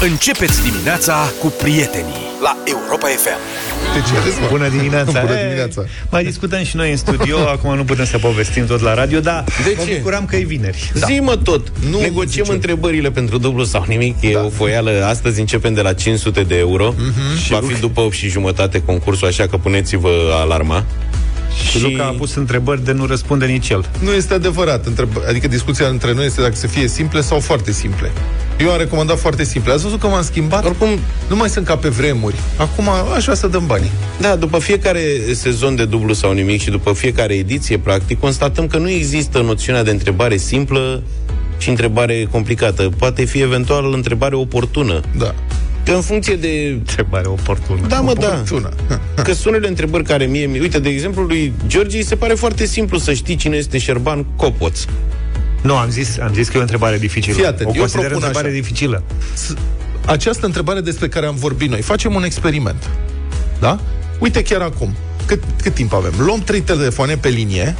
Începeți dimineața cu prietenii la Europa FM. De ce râzi, mă? Bună dimineața! Bună E, dimineața. Mai discutăm și noi în studio, acum nu putem să povestim tot la radio, dar De mă ce? bucuram că e vineri. Da. Zi-mă tot. Nu Nu Negociem zice. întrebările pentru dublu sau nimic. E o foială. Astăzi începem de la 500 de euro. Mm-hmm. Și va fi după 8 și jumătate concursul, așa că puneți-vă alarma. Și Luca a pus întrebări de nu răspunde nici el. Nu este adevărat. Întreb... Adică discuția între noi este dacă să fie simple sau foarte simple. Eu am recomandat foarte simple. Ați văzut că m-am schimbat? Oricum, Nu mai sunt ca pe vremuri. Acum aș vrea să dăm banii. da, după fiecare sezon de dublu sau nimic și după fiecare ediție, practic, constatăm că nu există noțiunea de întrebare simplă și întrebare complicată. Poate fi eventual întrebare oportună. Da. Că în funcție de... Întrebare oportună. Da, mă, da. Oportună. Că sunt unele întrebări care mie... mi- Uite, de exemplu, lui George îi se pare foarte simplu să știi cine este Șerban Copoț. Nu, am zis, am zis că e o întrebare dificilă. Fii atent, o eu consider propun întrebare așa. dificilă. S- Această întrebare despre care am vorbit noi. Facem un experiment. Da? Uite chiar acum. Cât, cât timp avem? Luăm trei telefoane pe linie,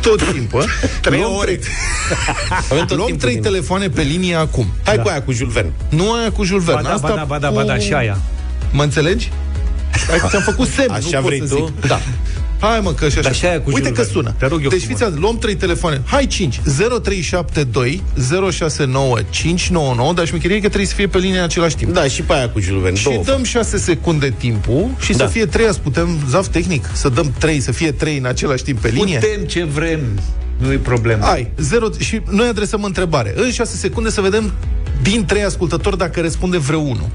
tot timpul. Trei luăm ore. Trei, Avem tot luăm timpul trei din- telefoane pe linie acum. Hai cu aia, cu Jules Verne. Nu aia cu Jules Ba Verne. da, asta ba da, ba da, ba da, cu- și aia. Mă înțelegi? Hai că ți-am făcut semn, Așa nu pot vrei să tu? zic. Da. Hai mă, că și așa. Dar și aia cu Uite Jules că Verne. sună. Te rog eu deci frumos. fiți atenți, luăm trei telefoane. Hai 5. 0372 069 599, dar șmecherie că trebuie să fie pe linie în același timp. Da, și pe aia cu Jules Verne. Și Două. dăm 6 secunde timpul și Da. să fie 3, azi putem, zaf tehnic, să dăm 3, să fie 3 în același timp pe linie? Putem ce vrem. Nu e problemă. Ai, 0, și noi adresăm întrebare. În 6 secunde să vedem din 3 ascultători dacă răspunde vreunul.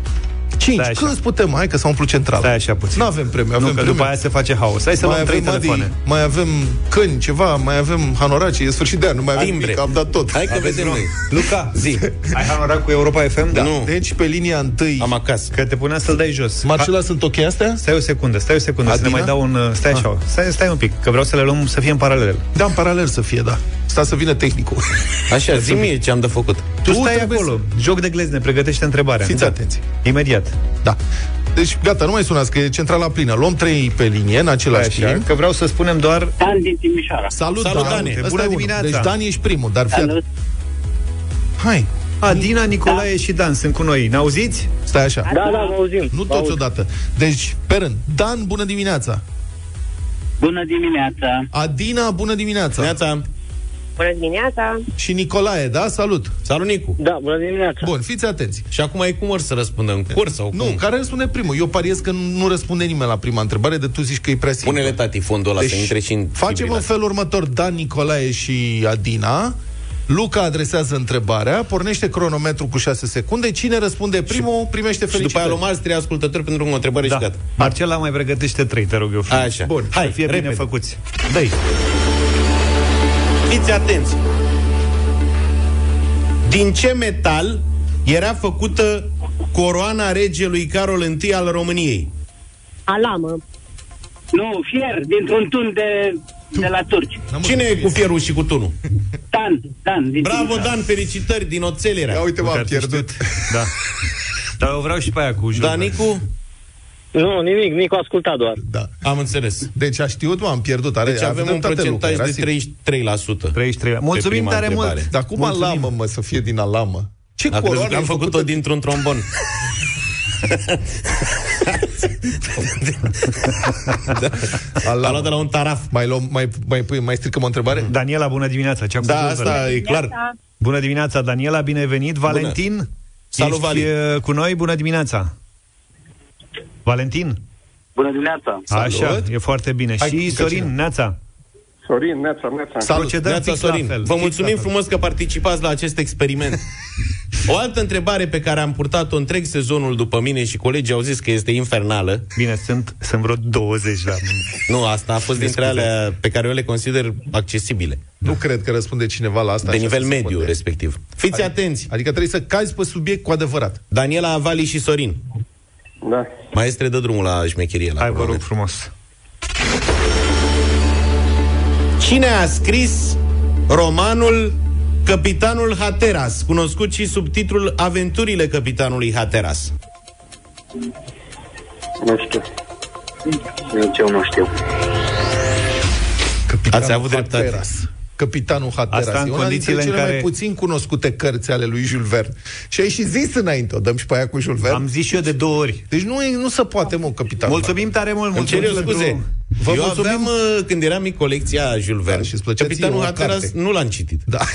5. Stai așa. Când putem? Hai că s-a umplut central. Stai așa puțin. Nu avem premiu, avem Nu, că premiu. după aia se face haos. Hai să mai luăm trei avem, Adi, telefoane. mai avem câini, ceva, mai avem hanorace, e sfârșit de an, nu mai avem Timbre. nimic, am dat tot. Hai că Aveți vedem noi. noi. Luca, Zi. ai hanorat cu Europa FM? Da. Nu. Deci pe linia întâi... Am acasă. Că te punea să-l dai jos. Marcela, sunt ok astea? Stai o secundă, stai o secundă, să ne Adina? mai dau un... uh, Stai așa, stai, stai un pic, că vreau să le luăm să fie în paralel. Da, în paralel să fie, da. Sta să vină tehnicul. Așa, zi mie ce am de făcut. Tu, Tu stai trebuie acolo, joc de glezne, pregătește întrebarea. Fiți atenți. Imediat. Da. Deci, gata, nu mai sunați, că e centrala plină. Luăm trei pe linie în același Așa, timp. că vreau să spunem doar... Dan din Timișoara. Salut, Salut, Dan. Dani. Ăsta Bună e unul. dimineața. Deci, Dan, ești primul, dar fii Salut. atent. Hai, Adina, Nicolae și Dan sunt cu noi. Ne auziți? stai așa. Da, da, vă auzim. Nu Vă toți auzim. odată. Deci, pe rând. Dan, bună dimineața. Bună dimineața. Adina, bună dimineața. Neața, Bună dimineața! Și Nicolae, da? Salut. salut Nicu. Da, bună dimineața. Bun, fiți atenți. Și acum e cum or să răspundă în curs sau cum? Nu, care răspunde primul? Eu pariez că nu răspunde nimeni la prima întrebare, de tu zici că e prea simplu. Pune-le tati fondul ăla Deci, să intre și în Facem în fibrilație. felul următor Dan, Nicolae și Adina. Luca adresează întrebarea, pornește cronometru cu 6 secunde. Cine răspunde primul, primește Și după aia felicitări. luăm alți trei ascultători pentru o întrebare Da. și gata. Marcela mai pregătește trei, te rog eu frumos. Așa. Bun, Hai, să fie bine repede. făcuți. Dă-i. Fiți atenți! Din ce metal era făcută coroana regelui Carol I al României? Alamă. Nu, fier, dintr-un tun de, de la turci. N-am Cine e auzit cu bine. fierul și cu tunul? Dan, Dan. Din Bravo, Timișoara. Dan, felicitări din oțel era. Ia uite, m-am Măcar te pierdut. știu. Da. Dar eu vreau și pe aia cu Jules Da, Verne. Nicu? Nu, nimic, Nicu asculta doar. Da. Am înțeles. Deci a știut, m-am pierdut. Are, Deci avem un dreptate, procentaj Luca, era de simplu. 33%. 33. Mulțumim prima tare întrebare. mult. Dar cum Mulțumim. alamă, mă, să fie din alamă? Ce A crezut coroană că am e făcut-o făcută dintr-un trombon. A luat alamă? de la un taraf. Mai, luăm, mai, mai, mai, mai stricăm o întrebare? Daniela, bună dimineața. Ce-a cu Da, Jules Verne? asta e clar. Bună dimineața, Daniela, bine venit. Valentin, Salut, ești Vali. uh, cu noi? Bună dimineața. Valentin? Bună dimineața. Așa, e foarte bine. Hai, și încă Sorin, cine? Neața. Sorin, neața, neața. Salut. Procedăm Neața fix la Sorin, fel. vă fix mulțumim la fel. frumos că participați la acest experiment. O altă întrebare pe care am purtat-o întreg sezonul după mine și colegii au zis că este infernală. Bine, sunt, sunt vreo 20 la... Nu, asta a fost dintre alea pe care eu le consider accesibile. Nu cred că răspunde cineva la asta. De așa nivel să mediu, secunde. respectiv. Fiți atenți! Adică trebuie să cazi pe subiect cu adevărat. Daniela Avali și Sorin. Da. Maestre, dă drumul la șmecherie. La Hai, vă rog cronometru. frumos. Cine a scris romanul Capitanul Hateras, cunoscut și sub titlul Aventurile Capitanului Hateras? Nu știu. Nici eu nu știu. Capitanul Ați avut dreptate. Hatteras. Capitanul Hatteras. Asta în e una dintre condițiile cele în mai care- puțin cunoscute cărți ale lui Jules Verne. Și ai și zis înainte, o dăm și pe aia cu Jules Verne. Am zis și eu de două ori. Deci nu, e- nu se poate, mă, Capitanul Mulțumim tare mult, Îmi cer mulțumim eu pentru- scuze. Vă eu mulțumim. aveam, uh, când eram mic, colecția Jules Verne. Da, și îți plăcea Capitanul ție o Hatteras carte. nu l-am citit. Da.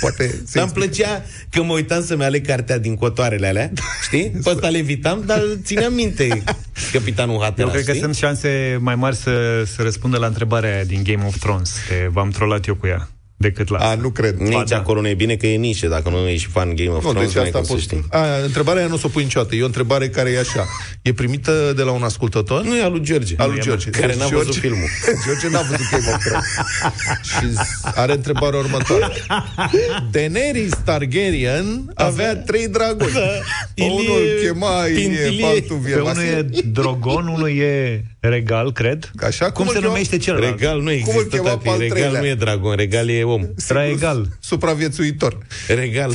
Poate se Dar îmi plăcea că mă uitam să-mi aleg cartea din cotoarele alea, știi? Pe ăsta le evitam, dar țineam minte Capitanul Eu Hatteras, cred că știi? sunt șanse mai mari să, să răspundă la întrebarea aia din Game of Thrones. Că v-am trolat eu cu ea decât la A, asta. nu cred. Nici Ba, da. acolo nu e bine că e nișe, dacă nu ești fan Game of Nu, Thrones, deci nu ai asta a cum să fost... știi. A, întrebarea aia nu o să o pui niciodată. E o întrebare care e așa. E primită de la un ascultător? Nu e al lui George. Al lui George. Care Deci n-a George- văzut filmul. George n-a văzut Game of Thrones. Și are întrebarea următoare. Daenerys Targaryen avea trei dragoni. Da. Unul Ilie îl chema Ilie, Pintilie. altul Pe unul Viemase. e Drogon, unul e Regal, cred. Așa, cum cum îl se chema? numește celălalt? Regal nu îl există, chema pe tati. al Regal treilea? nu e dragon, regal e om. Raegal. Supraviețuitor. Regal.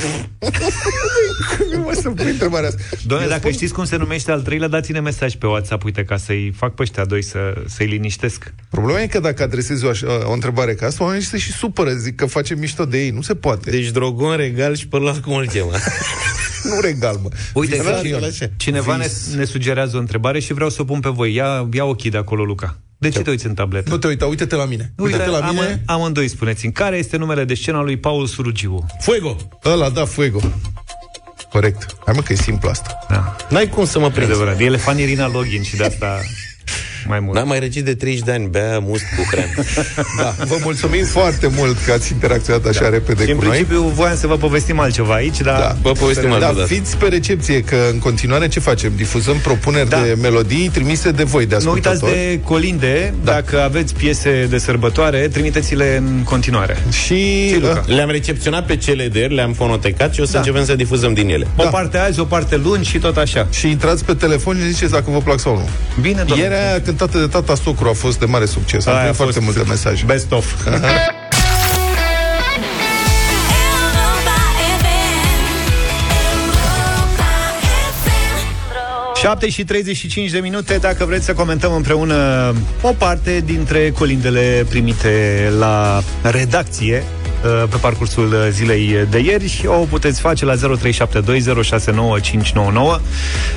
Nu mă să pui întrebarea asta. Doamne, Eu dacă spun- știți cum se numește al treilea, dați-ne mesaj pe WhatsApp, uite, ca să-i fac pe ăștia doi să, să-i liniștesc. Problema e că dacă adresezi o, așa, o întrebare ca asta, oamenii se și supără, zic că face mișto de ei. Nu se poate. Deci Drogon, Regal și pe ăla cum îl chema. nu regal, mă. Uite, Visarion. așa. cineva ne, Vis. ne sugerează o întrebare și vreau să o pun pe voi. Ia, ia ochii de acolo, Luca. De ce te uiți în tabletă? Nu te uita, uite-te la mine. Uite-te la mine. Am, amândoi spuneți-mi. Care este numele de scenă al lui Paul Surugiu? Fuego! Ăla, da, Fuego. Corect. Hai mă că e simplu asta. Da. N-ai cum să mă E prinzi. adevărat. El e fan Irina Login și de asta mai mult. N-am mai răcit de 30 de ani, bea must cu hrean. Da, vă mulțumim foarte mult că ați interacționat așa da. repede Și în cu noi. principiu voiam să vă povestim altceva aici, dar... Da, Vă povestim altă da, dată. fiți pe recepție, că în continuare ce facem? Difuzăm propuneri Da. de melodii trimise de voi, de Nu uitați ascultători. de colinde, Da. dacă aveți piese de sărbătoare, trimiteți-le în continuare. Și... Și Luca. Le-am recepționat pe cele de ieri, le-am fonotecat și o să Da. începem să difuzăm din ele. O Da. parte azi, o parte luni și tot așa. Și intrați pe telefon și ziceți dacă vă plac sau nu. Bine, doamne. Ieri aia cântată de tata Socru a fost de mare succes. Am Aia primit a foarte fost multe mesaje. Best of. Europa FM. Europa FM. 7 și 35 de minute Dacă vreți să comentăm împreună O parte dintre colindele primite La redacție uh, pe parcursul uh, zilei de ieri o puteți face la 0372069599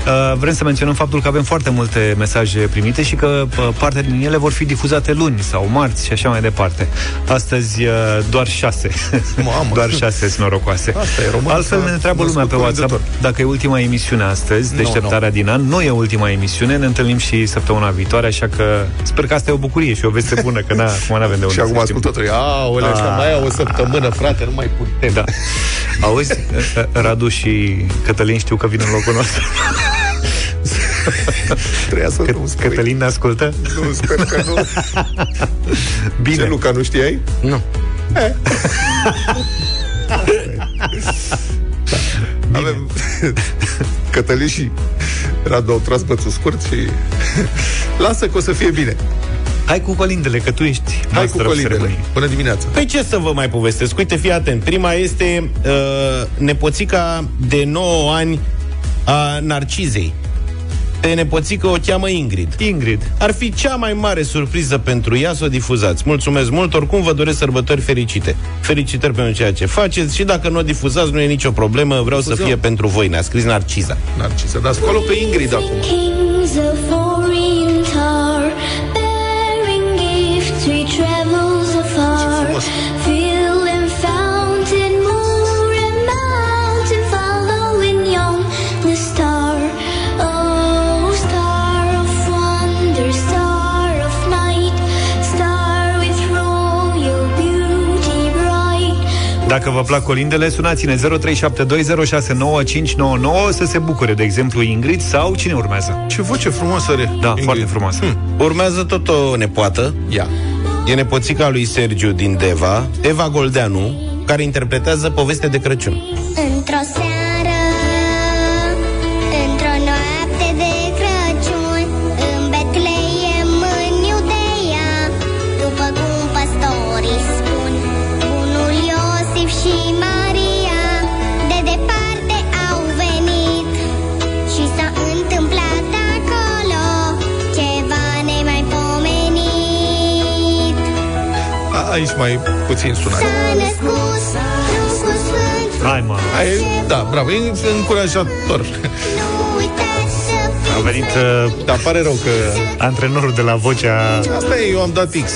Uh, Vrem să menționăm faptul că avem foarte multe mesaje primite și că uh, parte din ele vor fi difuzate luni sau marți și așa mai departe. Astăzi uh, doar șase. Mamă. doar șase sunt norocoase. Asta e, român Altfel s-a ne întreabă lumea născut pe WhatsApp colindator. dacă e ultima emisiune astăzi, deșteptarea din an. Nu e ultima emisiune, ne întâlnim și săptămâna viitoare, așa că sper că asta e o bucurie și o veste bună, că na, acum n-avem de unde Și acum să știm. ascultătorii, aolea, Ah. că mai au o săptămână, frate, nu mai putem. Da. Auzi, Radu și Cătălin știu că vin în locul nostru. Treia să nu spui. Cătălin ne ascultă? Nu, sper că nu. Bine. Ce, Luca, nu știai? Nu. Avem Cătălin și Radu au tras bățul scurt și lasă că o să fie bine. Hai cu colindele, că tu ești Hai cu master of colindele. ceremony. Bună dimineața. Păi ce să vă mai povestesc? Uite, fii atent. Prima este uh, nepoțica de 9 ani a Narcizei. Pe nepoțică o cheamă Ingrid. Ingrid. Ar fi cea mai mare surpriză pentru ea să o difuzați. Mulțumesc mult, oricum vă doresc sărbători fericite. Felicitări pentru ceea ce faceți și dacă nu o difuzați nu e nicio problemă, vreau să Difuzăm. fie pentru voi. Ne-a scris Narciza. Narcisa, dar scolo pe Ingrid acum. Travels afar. frumos. Field and fountain, moor and mountain, following young the star. Oh, star of wonder, star of night, star with royal beauty bright. Dacă vă plac colindele, sunați-ne 0372069599 să se bucure, de exemplu, Ingrid sau cine urmează. Ce voce frumoasă are. Da, Ingrid. foarte frumoasă. Hm. Urmează tot o nepoată. Ia. E nepoțica lui Sergiu din Deva, Eva Goldeanu, care interpretează poveste de Crăciun. Într-o seară, Aici mai puțin sunat. S-a născut Duhul Sfânt Hai, mă. Ai, da, bravo, e încurajator. Nu uitați să fiți A venit uh, Dar pare rău că... antrenorul de la vocea, Asta e, eu am dat X.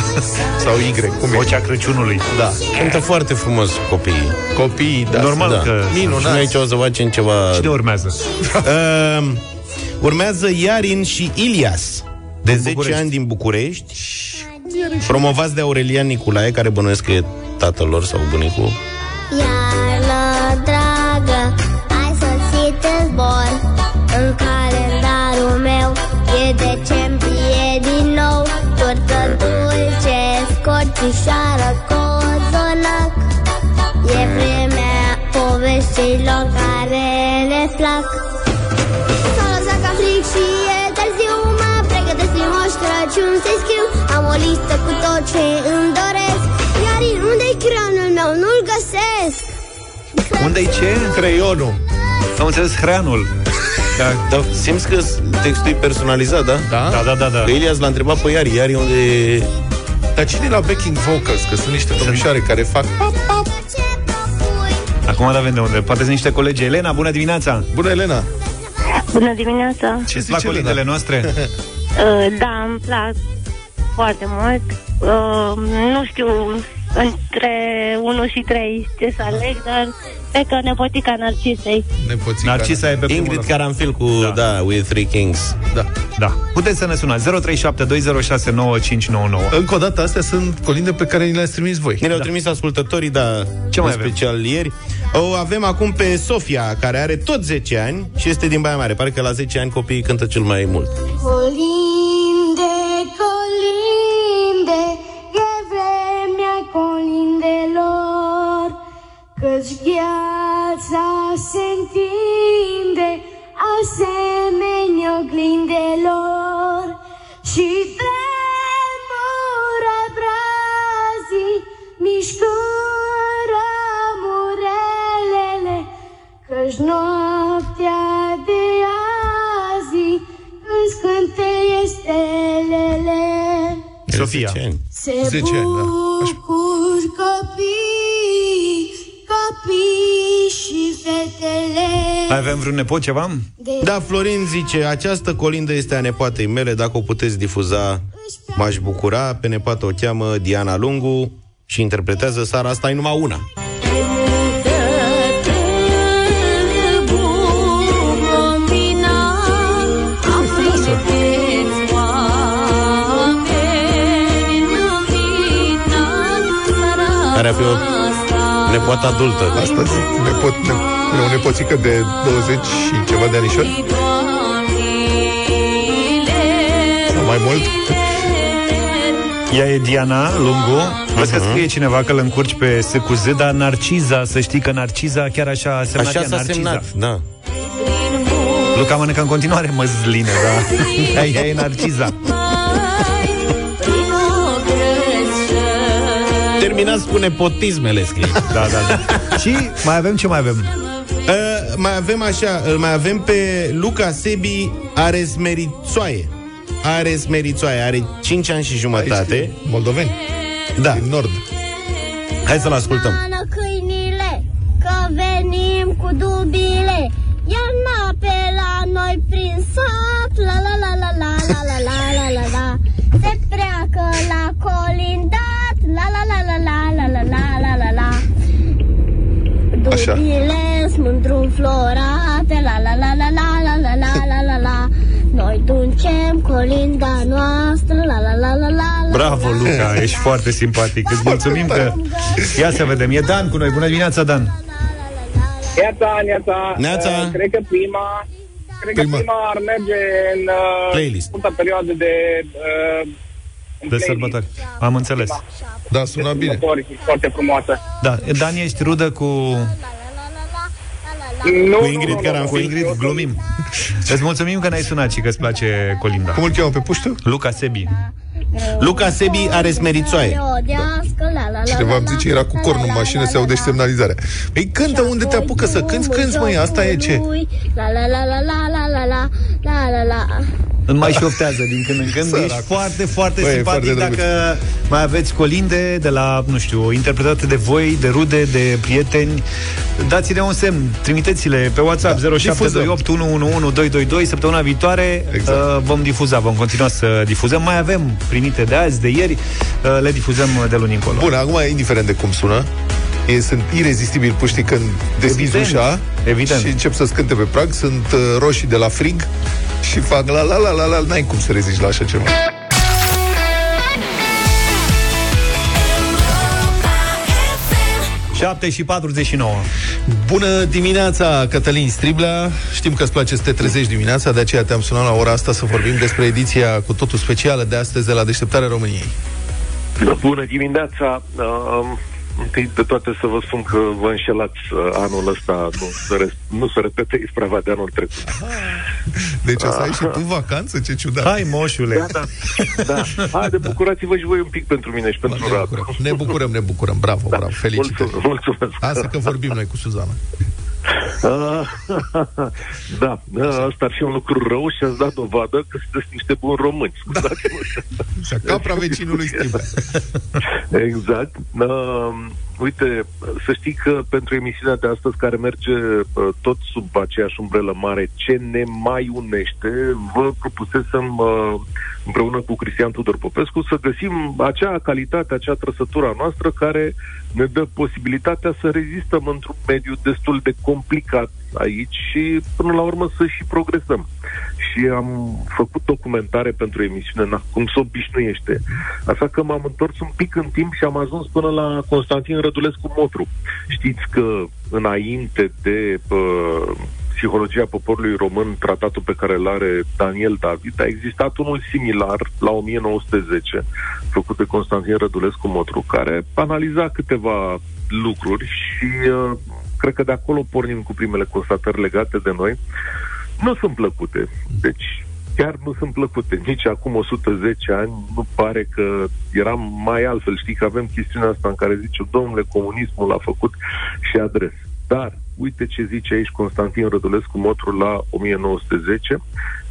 Sau Y, cum e? vocea Crăciunului. Da. Cântă foarte frumos copiii. Copiii, da. Normal Da. că... Și Minunat. noi aici o să facem ceva... Cine urmează? Uh, urmează Iarin și Ilias, de 10 București. ani din București, promovați de Aurelian Niculae, care bănuiesc că e tatăl lor sau bunicul. Iarnă dragă, ai sosit în zbor În calendarul meu e decembrie din nou. Turtă dulce, scorțișoară, cozonac. E vremea poveștilor care ne plac ce îmi doresc Iar unde-i creionul meu? Nu-l găsesc Unde-i ce? Creionul. Am înțeles hreanul. Da, dar simți că textul e personalizat, da? Da? Da, da, da, da. Că Ilias l-a întrebat pe Iari, Iari unde e... Dar cine e la backing vocals? Că sunt niște domnișoare care fac... Pap, pap. Ce propui? Acum da de unde. Poate sunt niște colegi. Elena, bună dimineața! Bună, Elena. Bună dimineața! Ce zice fac colindele Elena? noastre? Uh, da, îmi plac foarte mult. Uh, nu știu între 1 și 3 ce să aleg, dar cred că nepotica Narcisei. Nepoțica. Narcisa e pe primul Ingrid loc. Caranfil cu, Da. da, da With Three Kings. Da. Da. Puteți să ne sunați 0372069599. Încă o dată, astea sunt colinde pe care ni le-ați trimis voi. Ne le-au trimis ascultătorii, da, Ce mai în avem? special ieri. O avem acum pe Sofia, care are tot 10 ani și este din Baia Mare. Pare că la 10 ani copiii cântă cel mai mult. Colinde, colinde, e vremea colindelor, Căci gheața se întinde asemenea oglindelor. Și tremură brazii, mișcură murelele, Căci noaptea Sofia. 10 ani. Se 10 ani, da. Așa. bucur copii, copii și fetele. Mai avem vreun nepot ceva? De Da, Florin zice, această colindă este a nepatei mele, dacă o puteți difuza, m-aș bucura. Pe nepată o cheamă Diana Lungu și interpretează Sara, asta e numai una. Care ar fi o nepoată adultă. Asta zic, nepot, ne, o nepoțică de 20 și ceva de anișori? Sau mai mult? Ea e Diana Lungu. Vezi că scrie cineva că îl încurci pe S cu Z, dar Narciza, să știi că Narciza chiar așa a semnat Așa ea, s-a Narciza. semnat, da. Luca mănâncă în continuare măsline, da. Ea, ea e Narciza. Terminați cu nepotismele, scrie. Da, da, da. Și mai avem ce mai avem? Uh, mai avem așa, îl mai avem pe Luca Sebi Aresmerițoaie. Aresmerițoaie, are 5 ani și jumătate. Aici, moldoveni. Da, Din nord. hai să-l ascultăm. Mană câinile, că venim cu dubile Iarna pe la noi prin sat La la la la la la la la la la Așa. Dubile mândru înflorate La la la la la la la la la la la Noi ducem colinda noastră La la la la la la Bravo, Luca, ești foarte simpatic. Îți mulțumim că... Ia să vedem. E Dan cu noi. Bună dimineața, Dan. Neața, neața. Neața. Uh, cred că prima... Cred că Prima. prima ar merge în uh, Playlist. scurta perioadă de uh, în De playlist. sărbători. Am înțeles. Da, sună bine. Sărbători, foarte frumoasă. Da, Dan, ești rudă cu... Nu, Cu nu, Ingrid nu, Caranfil. Cu Ingrid, glumim. Îți mulțumim că ne-ai sunat și că îți place Colinda. Cum îl cheamă pe puștiu? Luca Sebi. Luca Sebi Aresmerițoaie. Cineva îmi zice, era cu cornul în mașină, se aude și semnalizarea. Păi cântă unde te apucă să cânti, cânti, măi, asta e ce? La la la la la la la la la la la Îmi mai și șoftează din când în când. Sărac. Ești foarte, foarte Băi, e simpatic foarte drăguț. dacă mai aveți colinde de la, nu știu, interpretate de voi, de rude, de prieteni. Dați-ne un semn, trimiteți-le pe WhatsApp Da, 0728 111 222. Săptămâna viitoare Exact. uh, vom difuza, vom continua să difuzăm. Mai avem primite de azi, de ieri, uh, le difuzăm de luni încolo. Bun, acum, indiferent de cum sună, ei sunt irezistibil puștii când deschizi Evident, ușa evident. și încep să scânte pe prag, sunt uh, roșii de la frig și fac la la la la la, n-ai cum să reziști la așa ceva. FM. 7 și 49. Bună dimineața, Cătălin Striblea. Știm că îți place să te trezești dimineața, de aceea te-am sunat la ora asta să vorbim despre ediția cu totul specială de astăzi de la Deșteptarea României. Bună dimineața! Uh, întâi de toate să vă spun că vă înșelați uh, anul ăsta, nu se, re- nu se repete isprava de anul trecut. Deci o să ai și tu vacanță? Ce ciudat. Hai, moșule! Da, da, da. Haide, bucurați-vă și voi un pic pentru mine și pentru ne, Radu. bucurăm. ne bucurăm, ne bucurăm. Bravo, bravo. Felicitări. Mulțumesc, mulțumesc. Asta că vorbim noi cu Suzana. Ah, da, da, asta ar fi un lucru rău și ați dat dovadă că sunteți niște buni români. Scuzați-mă. Așa, capra vecinului Striblea. Exact. Uh, uite, să știi că pentru emisiunea de astăzi, care merge uh, tot sub aceeași umbrelă mare, ce ne mai unește, vă propusesem uh, împreună cu Cristian Tudor Popescu să găsim acea calitate, acea trăsătură a noastră care ne dă posibilitatea să rezistăm într-un mediu destul de complicat aici și până la urmă să și progresăm. Și am făcut documentare pentru emisiune, na, cum se obișnuiește. Așa că m-am întors un pic în timp și am ajuns până la Constantin Rădulescu Motru. Știți că înainte de uh, Psihologia poporului român, tratatul pe care îl are Daniel David, a existat unul similar la 1910, făcut de Constantin Rădulescu Motru, care analiza câteva lucruri și uh, cred că de acolo pornim cu primele constatări legate de noi. Nu sunt plăcute. Deci, chiar nu sunt plăcute. Nici acum 110 ani nu pare că eram mai altfel. Știi că avem chestiunea asta în care zice, domnule, comunismul a făcut și adres. Dar, uite ce zice aici Constantin Rădulescu Motru la 1910,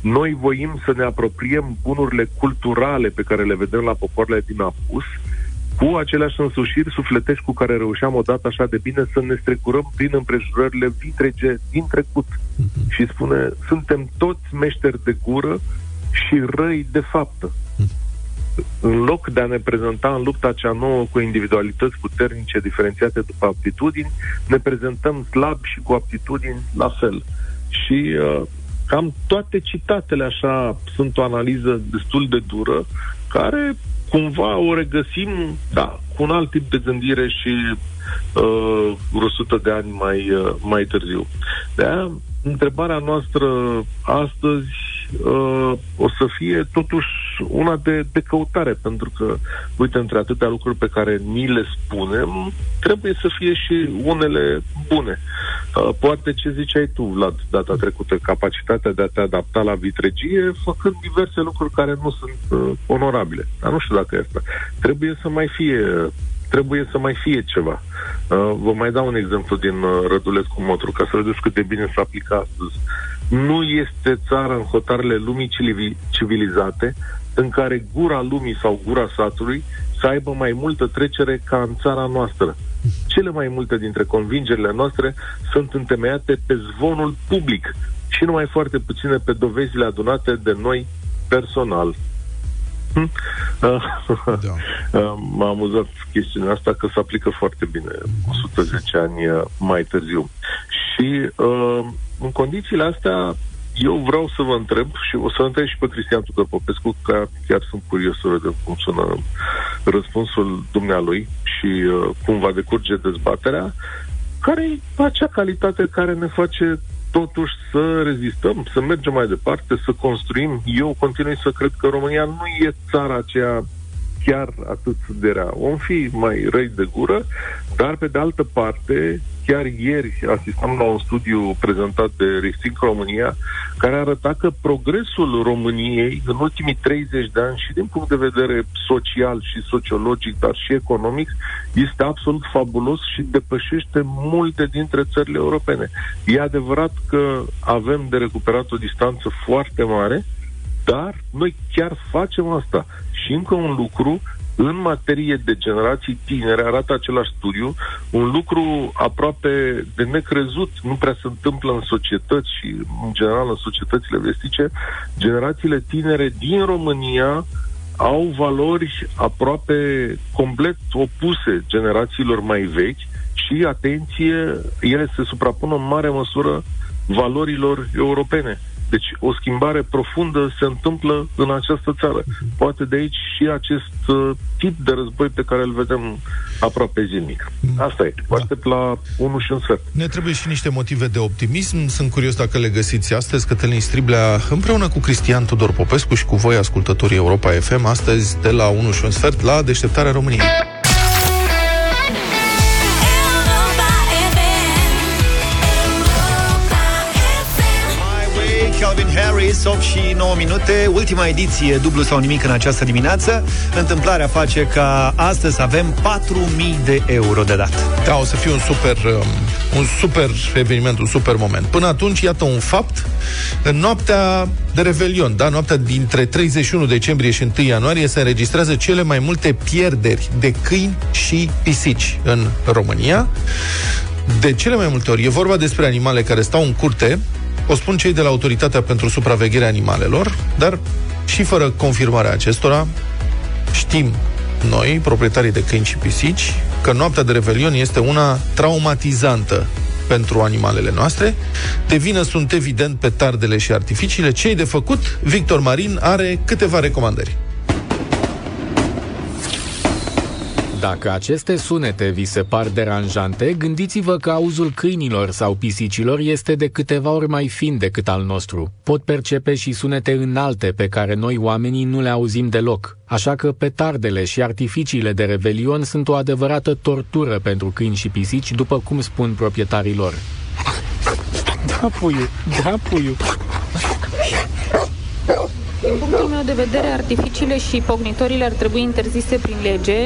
noi voim să ne apropiem bunurile culturale pe care le vedem la popoarele din apus, cu aceleași însușiri sufletești cu care reușeam odată așa de bine să ne strecurăm prin împrejurările vitrege din trecut. Și spune, suntem toți meșteri de gură și răi de faptă. În loc de a ne prezenta în lupta cea nouă cu individualități puternice diferențiate după aptitudini, ne prezentăm slab și cu aptitudini la fel. Și uh, cam toate citatele așa sunt o analiză destul de dură, care cumva o regăsim, da, cu un alt tip de gândire și uh, vreo 100 de ani mai, uh, mai târziu. De aia, întrebarea noastră astăzi uh, o să fie totuși una de, de căutare, pentru că, uite, între atâtea lucruri pe care ni le spunem, trebuie să fie și unele bune. Uh, poate ce ziceai tu, Vlad, data trecută, capacitatea de a te adapta la vitregie, făcând diverse lucruri care nu sunt uh, onorabile. Dar nu știu dacă e asta. Trebuie să mai fie trebuie să mai fie ceva. Uh, vă mai dau un exemplu din uh, Rădulescu Motru, ca să vedeți cât de bine se aplică astăzi. Nu este țară în hotarele lumii civili- civilizate în care gura lumii sau gura satului să aibă mai multă trecere ca în țara noastră. Cele mai multe dintre convingerile noastre sunt întemeiate pe zvonul public și numai foarte puține pe dovezile adunate de noi personal. Hm? Uh, Da. Uh, M-a amuzat chestiunea asta că se aplică foarte bine 110 ani uh, mai târziu. Și uh, în condițiile astea eu vreau să vă întreb și o să întreb și pe Cristian Tudor Popescu, că chiar sunt curios să vedem cum sună răspunsul dumnealui și uh, cum va decurge dezbaterea, care e acea calitate care ne face totuși să rezistăm, să mergem mai departe, să construim. Eu continui să cred că România nu e țara aceea chiar atât de rea. Om fi mai răi de gură, dar pe de altă parte, chiar ieri asistam la un studiu prezentat de Rethink România, care arăta că progresul României în ultimii 30 de ani și din punct de vedere social și sociologic, dar și economic, este absolut fabulos și depășește multe dintre țările europene. E adevărat că avem de recuperat o distanță foarte mare, dar noi chiar facem asta. Și încă un lucru, în materie de generații tinere, arată același studiu, un lucru aproape de necrezut, nu prea se întâmplă în societăți și, în general, în societățile vestice, generațiile tinere din România au valori aproape complet opuse generațiilor mai vechi și, atenție, ele se suprapun în mare măsură valorilor europene. Deci o schimbare profundă se întâmplă în această țară. Poate de aici și acest uh, tip de război pe care îl vedem aproape zilnic. Asta e. Vă aștept da. la 1 și un sfert. Ne trebuie și niște motive de optimism. Sunt curios dacă le găsiți astăzi. Cătălin Striblea, împreună cu Cristian Tudor Popescu și cu voi, ascultătorii Europa FM, astăzi de la 1 și un sfert la Deșteptarea României. Calvin Harris, 8 și 9 minute, ultima ediție, dublu sau nimic în această dimineață. Întâmplarea face ca astăzi avem 4.000 de euro de dat. Da, o să fie un super, um, un super eveniment, un super moment. Până atunci, iată un fapt. În noaptea de Revelion, da, noaptea dintre 31 decembrie și 1 ianuarie, se înregistrează cele mai multe pierderi de câini și pisici în România. De cele mai multe ori e vorba despre animale care stau în curte, o spun cei de la Autoritatea pentru Supravegherea Animalelor, dar și fără confirmarea acestora, știm noi, proprietarii de câini și pisici, că noaptea de Revelion este una traumatizantă pentru animalele noastre. De vină sunt evident petardele și artificiile. Cei de făcut, Victor Marin are câteva recomandări. Dacă aceste sunete vi se par deranjante, gândiți-vă că auzul câinilor sau pisicilor este de câteva ori mai fin decât al nostru. Pot percepe și sunete înalte pe care noi oamenii nu le auzim deloc. Așa că petardele și artificiile de revelion sunt o adevărată tortură pentru câini și pisici, după cum spun proprietarii lor. Da, puiu, da, puiu. Din punctul meu de vedere, artificiile și pognitorile ar trebui interzise prin lege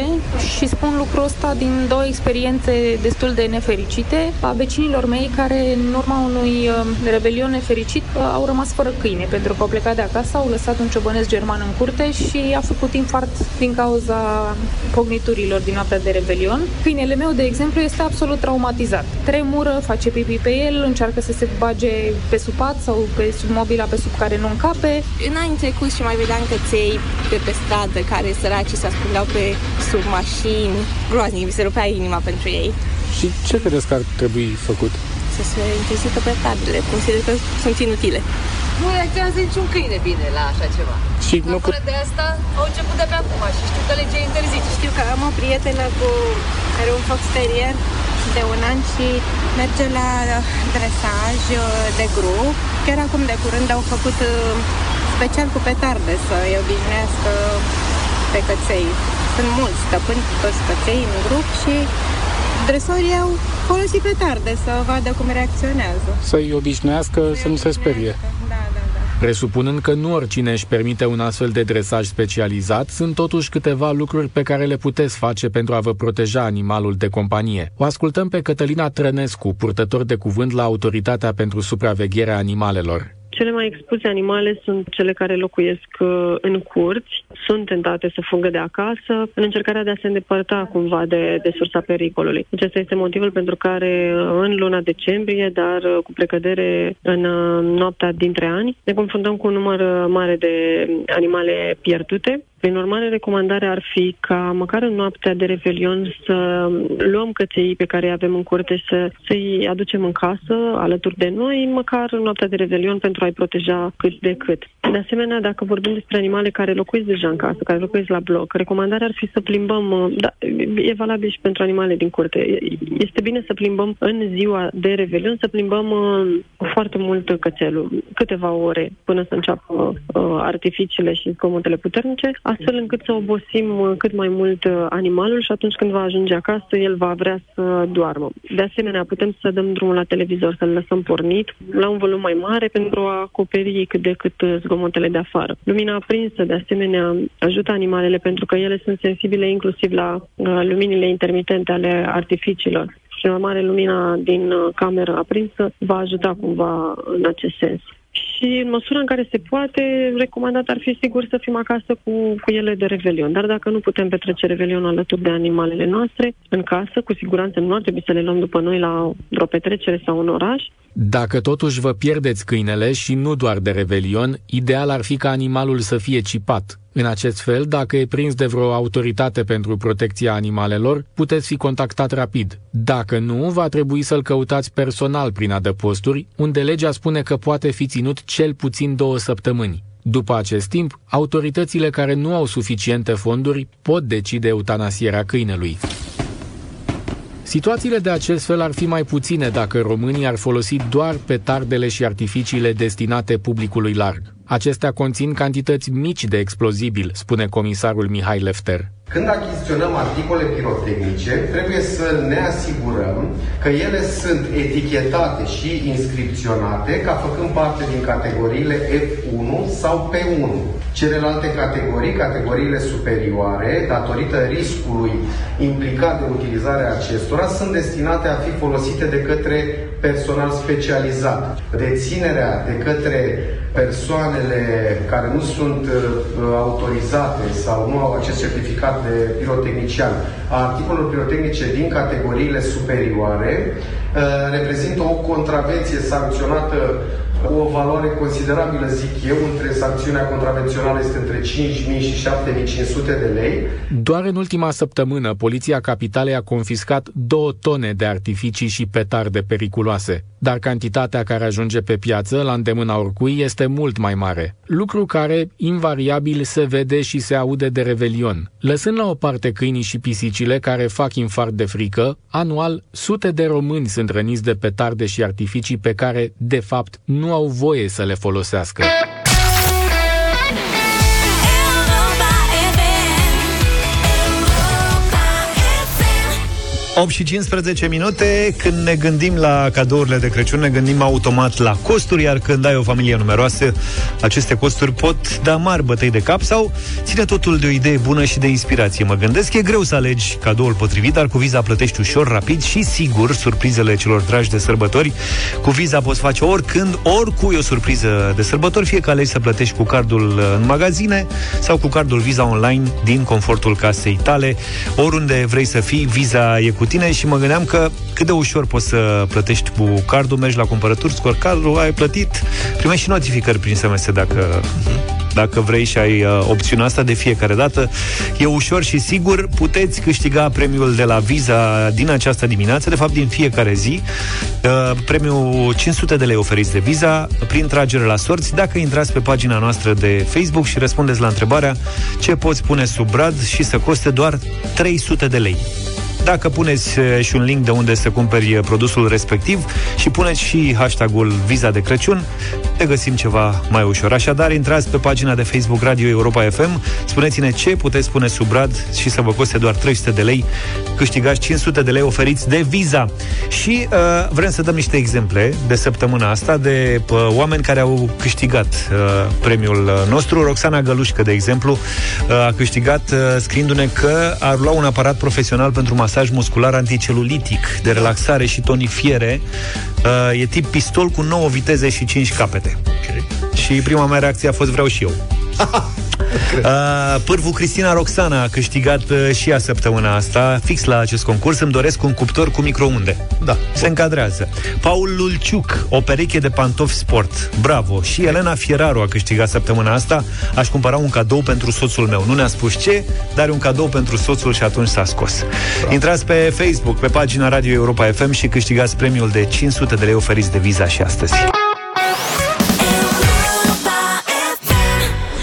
și spun lucrul ăsta din două experiențe destul de nefericite a vecinilor mei care, în urma unui uh, rebelion nefericit, uh, au rămas fără câine pentru că au plecat de acasă, au lăsat un ciobănesc german în curte și a făcut infart din cauza pogniturilor din noaptea de rebelion. Câinele meu, de exemplu, este absolut traumatizat. Tremură, face pipi pe el, încearcă să se bage pe sub pat sau pe sub mobila pe sub care nu încape. Înainte trecut și mai vedeam căței pe pe stradă care săraci se ascundeau pe sub mașini. Groaznic, mi se rupea inima pentru ei. Și ce credeți că ar trebui făcut? Să se interzică pe tablele. Consider că sunt inutile. Nu reacționează niciun câine bine la așa ceva. Și nu put... de asta au început de pe acum și știu că legea interzice. Știu că am o prietenă cu care un fox terrier de un an și merge la dresaj de grup. Chiar acum de curând au făcut special cu petarde să îi obișnuiască pe căței. Sunt mulți stăpâni, toți căței în grup și dresorii au folosit petarde să vadă cum reacționează. Să-i obișnuiască să, să nu se sperie. Da, da, da. Presupunând că nu oricine își permite un astfel de dresaj specializat, sunt totuși câteva lucruri pe care le puteți face pentru a vă proteja animalul de companie. O ascultăm pe Cătălina Trănescu, purtător de cuvânt la Autoritatea pentru Supravegherea Animalelor. Cele mai expuse animale sunt cele care locuiesc uh, în curți, sunt tentate să fugă de acasă în încercarea de a se îndepărta cumva de, de sursa pericolului. Acesta este motivul pentru care uh, în luna decembrie, dar uh, cu precădere în noaptea dintre ani, ne confruntăm cu un număr mare de animale pierdute prin urmare, recomandarea ar fi ca măcar în noaptea de revelion să luăm căței pe care îi avem în curte și să, să-i aducem în casă alături de noi, măcar în noaptea de revelion pentru a-i proteja cât de cât. De asemenea, dacă vorbim despre animale care locuiesc deja în casă, care locuiesc la bloc, recomandarea ar fi să plimbăm, da, e valabil și pentru animale din curte, este bine să plimbăm în ziua de revelion, să plimbăm uh, foarte mult cățelul, câteva ore până să înceapă uh, artificiile și zgomotele puternice, astfel încât să obosim uh, cât mai mult uh, animalul și atunci când va ajunge acasă, el va vrea să doarmă. De asemenea, putem să dăm drumul la televizor, să-l lăsăm pornit la un volum mai mare pentru a acoperi cât de cât uh, zgomotele de afară. Lumina aprinsă, de asemenea, ajută animalele pentru că ele sunt sensibile inclusiv la luminile intermitente ale artificiilor și urmare lumina din cameră aprinsă va ajuta cumva în acest sens. Și în măsura în care se poate, recomandat ar fi sigur să fim acasă cu, cu ele de revelion. Dar dacă nu putem petrece revelion alături de animalele noastre, în casă, cu siguranță nu ar trebui să le luăm după noi la o petrecere sau un oraș. Dacă totuși vă pierdeți câinele și nu doar de revelion, ideal ar fi ca animalul să fie cipat. În acest fel, dacă e prins de vreo autoritate pentru protecția animalelor, puteți fi contactat rapid. Dacă nu, va trebui să-l căutați personal prin adăposturi, unde legea spune că poate fi ținut cel puțin două săptămâni. După acest timp, autoritățile care nu au suficiente fonduri pot decide eutanasierea câinelui. Situațiile de acest fel ar fi mai puține dacă românii ar folosi doar petardele și artificiile destinate publicului larg. Acestea conțin cantități mici de explozibil, spune comisarul Mihai Lefter. Când achiziționăm articole pirotehnice, trebuie să ne asigurăm că ele sunt etichetate și inscripționate ca făcând parte din categoriile F1 sau P1. Celelalte categorii, categoriile superioare, datorită riscului implicat de utilizarea acestora, sunt destinate a fi folosite de către personal specializat. Deținerea de către persoanele care nu sunt uh, autorizate sau nu au acest certificat de pirotehnician a articolelor pirotehnice din categoriile superioare uh, reprezintă o contravenție sancționată cu o valoare considerabilă, zic eu, între sancțiunea contravențională este între 5.000 și 7.500 de lei. Doar în ultima săptămână, Poliția Capitalei a confiscat două tone de artificii și petarde periculoase, dar cantitatea care ajunge pe piață, la îndemâna oricui, este mult mai mare. Lucru care, invariabil, se vede și se aude de revelion. Lăsând la o parte câinii și pisicile care fac infart de frică, anual, sute de români sunt răniți de petarde și artificii pe care, de fapt, nu nu au voie să le folosească. 8 și 15 minute, când ne gândim la cadourile de Crăciun, ne gândim automat la costuri, iar când ai o familie numeroasă, aceste costuri pot da mari bătăi de cap sau ține totul de o idee bună și de inspirație. Mă gândesc, e greu să alegi cadoul potrivit, dar cu Viza plătești ușor, rapid și sigur surprizele celor dragi de sărbători. Cu Viza poți face oricând, oricui o surpriză de sărbători, fie că alegi să plătești cu cardul în magazine sau cu cardul Visa online din confortul casei tale. Oriunde vrei să fii, Visa e cu tine și mă gândeam că cât de ușor poți să plătești cu cardul, mergi la cumpărături, scor cardul, ai plătit, primești și notificări prin SMS dacă, dacă vrei și ai uh, opțiunea asta de fiecare dată. E ușor și sigur, puteți câștiga premiul de la Visa din această dimineață, de fapt din fiecare zi. Uh, premiul 500 de lei oferiți de Visa prin tragere la sorți dacă intrați pe pagina noastră de Facebook și răspundeți la întrebarea ce poți pune sub brad și să coste doar 300 de lei. Dacă puneți eh, și un link de unde să cumperi eh, produsul respectiv și puneți și hashtagul Viza de Crăciun, te găsim ceva mai ușor. Așadar, intrați pe pagina de Facebook Radio Europa FM, spuneți-ne ce puteți pune sub brad și să vă coste doar 300 de lei, câștigați 500 de lei oferiți de Visa. Și uh, vrem să dăm niște exemple de săptămâna asta de uh, oameni care au câștigat uh, premiul nostru. Roxana Gălușcă, de exemplu, uh, a câștigat uh, scriindu-ne că ar lua un aparat profesional pentru masaj muscular anticelulitic, de relaxare și tonifiere. Uh, e tip pistol cu 9 viteze și 5 capete. Okay. Și prima mea reacție a fost vreau și eu. Uh, pârvul Cristina Roxana a câștigat uh, și ea săptămâna asta, fix la acest concurs. Îmi doresc un cuptor cu microunde. Da. Se încadrează. Paul Lulciuc, o pereche de pantofi sport. Bravo. Și Elena Fieraru a câștigat săptămâna asta. Aș cumpăra un cadou pentru soțul meu. Nu ne-a spus ce, dar un cadou pentru soțul și atunci s-a scos. Da. Intrați pe Facebook, pe pagina Radio Europa FM și câștigați premiul de 500 de lei oferiți de Visa și astăzi.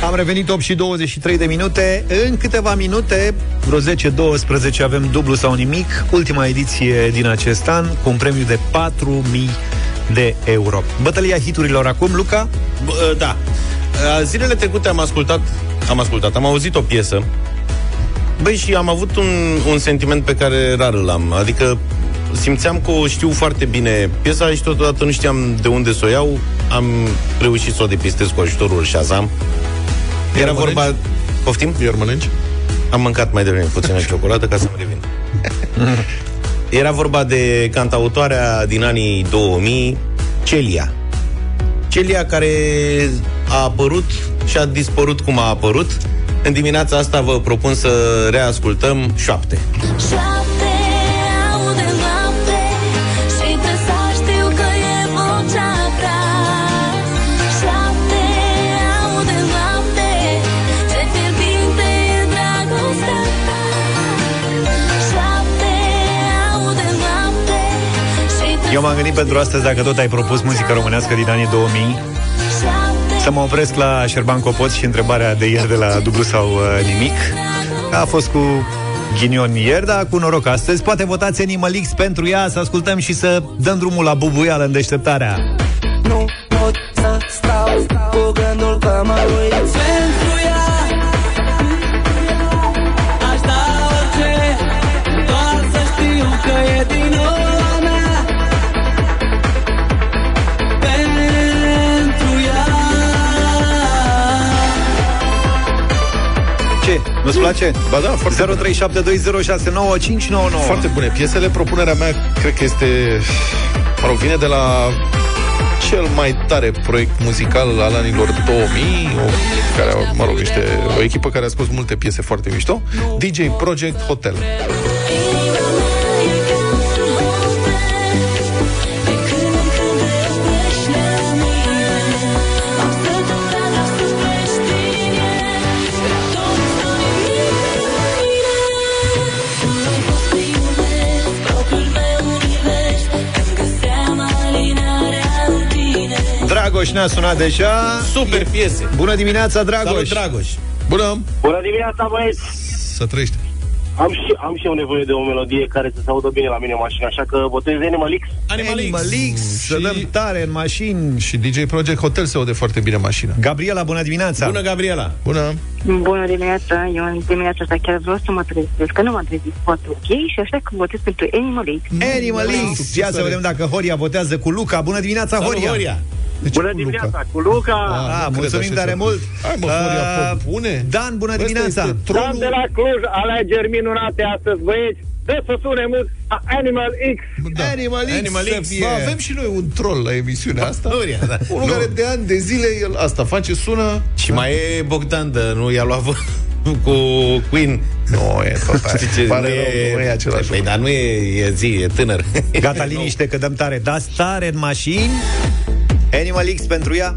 Am revenit 8 și 23 de minute. În câteva minute, vreo 10-12, avem dublu sau nimic. Ultima ediție din acest an, cu un premiu de 4.000 de euro. Bătălia hiturilor acum, Luca? B- ă, da. Ă, zilele trecute am ascultat, am ascultat, am auzit o piesă Băi, și am avut un, un sentiment pe care rar îl am. Adică simțeam că o știu foarte bine piesa și totodată nu știam de unde să o iau. Am reușit să o depistez cu ajutorul Shazam. Era Iar vorba... mănânci? Poftim? Iar mănânci? Am mâncat mai devreme puțină ciocolată ca să mă revin. Era vorba de cantautoarea din anii 2000, Celia. Celia care a apărut și a dispărut cum a apărut. În dimineața asta vă propun să reascultăm șapte. Șapte m-am gândit pentru astăzi, dacă tot ai propus muzică românească din anii 2000, să mă opresc la Șerban Copot și întrebarea de ieri de la dublu sau uh, nimic. A fost cu ghinion ieri, dar cu noroc astăzi. Poate votați Animal X pentru ea, să ascultăm și să dăm drumul la bubuială în deșteptarea. Nu pot să stau cu gândul că mă uit place? Ba da, foarte 0372069599 Foarte bune. Piesele, propunerea mea, cred că este... Mă rog, vine de la cel mai tare proiect muzical al anilor 2000, o, care, mă rog, niște, o echipă care a scos multe piese foarte mișto, DJ Project Hotel. Dragoș ne-a sunat deja. Super piese. Bună dimineața, Dragoș. Salut, Dragoș. Bună. Bună dimineața, băieți! Să trăiești. Am și, am și eu nevoie de o melodie care să se audă bine la mine în mașină, așa că votez Animal X. Animal X. Animal X. Să dăm tare în mașini. Și DJ Project Hotel se aude foarte bine în mașină. Gabriela, bună dimineața. Bună, Gabriela. Bună. Bună dimineața, eu în dimineața asta chiar vreau să mă trezesc, că nu m-am trezit foarte ok și așa că votez pentru Animal X. Animal X. Ia să vedem dacă Horia votează cu Luca. Bună dimineața, Salut, Horia. Horia. Bună dimineața, cu Luca! Ah, nu cred mulțumim așa tare ceva. mult. Hai, mă, Horia, Ah, fă bune. Dan, bună Ăsta dimineața. este Dan tronul- de la Cluj, alegeri minunate astăzi, băieți! Dă să sune mult Animal X! Da. Animal X Animal să X. fie. Ba, avem și noi un troll la emisiunea asta. Horia, da. Unul Nu. care de ani de zile el asta face, sună Și mai e Bogdan, de nu i-a luat vă- cu Queen. Nu, e tot aia. Știi ce? Pare nu rău, nu e același Păi, lucru. dar nu e, e zi, e tânăr. Gata, liniște, că dăm tare. Dați tare în mașini. Animal X pentru ea.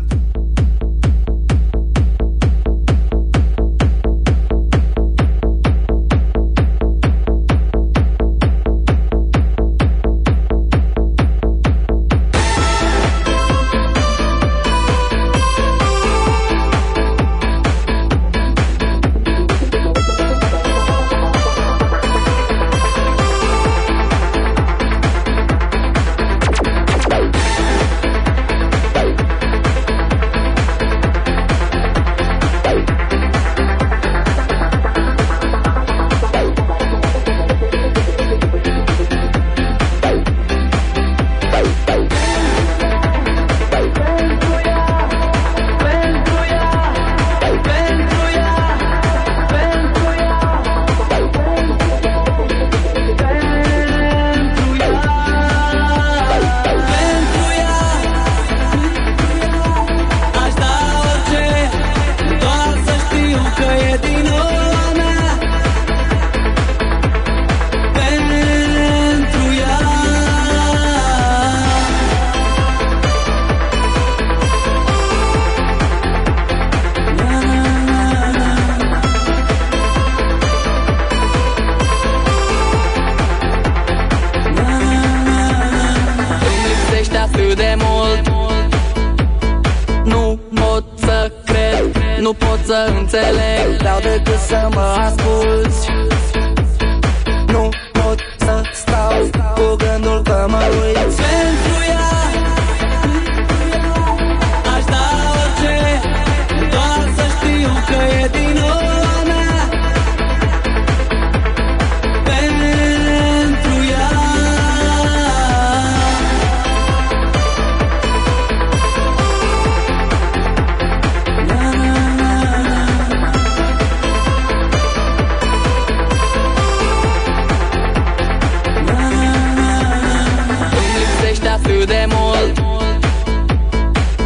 atât de mult.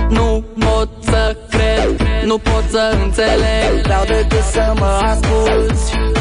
Nu pot să cred, nu pot să înțeleg. Vreau decât să mă asculti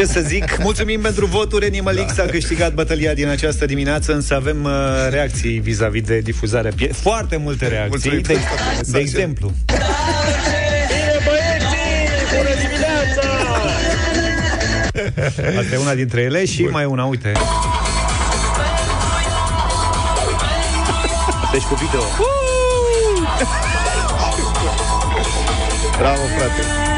ce să zic, mulțumim pentru voturi. Animal X a câștigat bătălia din această dimineață Însă avem uh, reacții vis-a-vis de difuzarea pie- Foarte multe reacții. Mulțumim. De, pentru mesaje. de exemplu Asta e una dintre ele și mai una, uite. Deci cu video. Bravo, frate.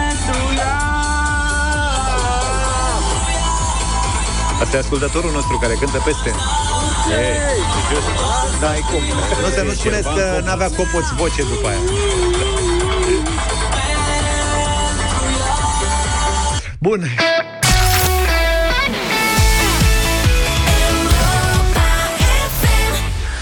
Asta e ascultătorul nostru care cântă peste. E, Da, e cum. Nu să nu spuneți că n-avea copoți voce după aia. Bun.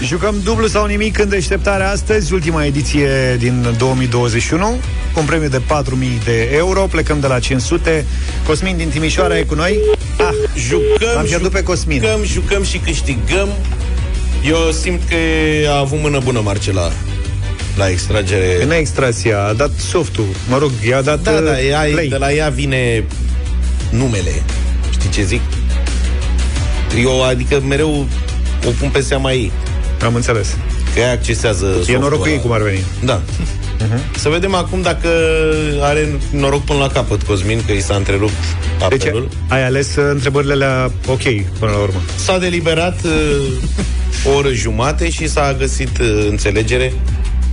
Jucăm dublu sau nimic în deșteptarea astăzi, ultima ediție din 2021, cu un premiu de 4.000 de euro. Plecăm de la 500. Cosmin din Timișoara e cu noi? Ah, Jucăm, Am pierdut pe Cosmin. Jucăm, jucăm și câștigăm. Eu simt că a avut mână bună Marcela la extragere. În extrasia, a dat softul. Mă rog, i-a dat Da, da, uh, ea, play. de la ea vine numele. Știi ce zic? Eu, adică, mereu o pun pe seama ei. Am înțeles. Că ea accesează E softul norocul ăla. ei cum ar veni. Da. Uh-huh. Să vedem acum dacă are noroc până la capăt Cosmin, că i s-a întrerupt Deci apelul. ai ales uh, întrebările la ok până la urmă. S-a deliberat uh, o oră jumate și s-a găsit uh, înțelegere.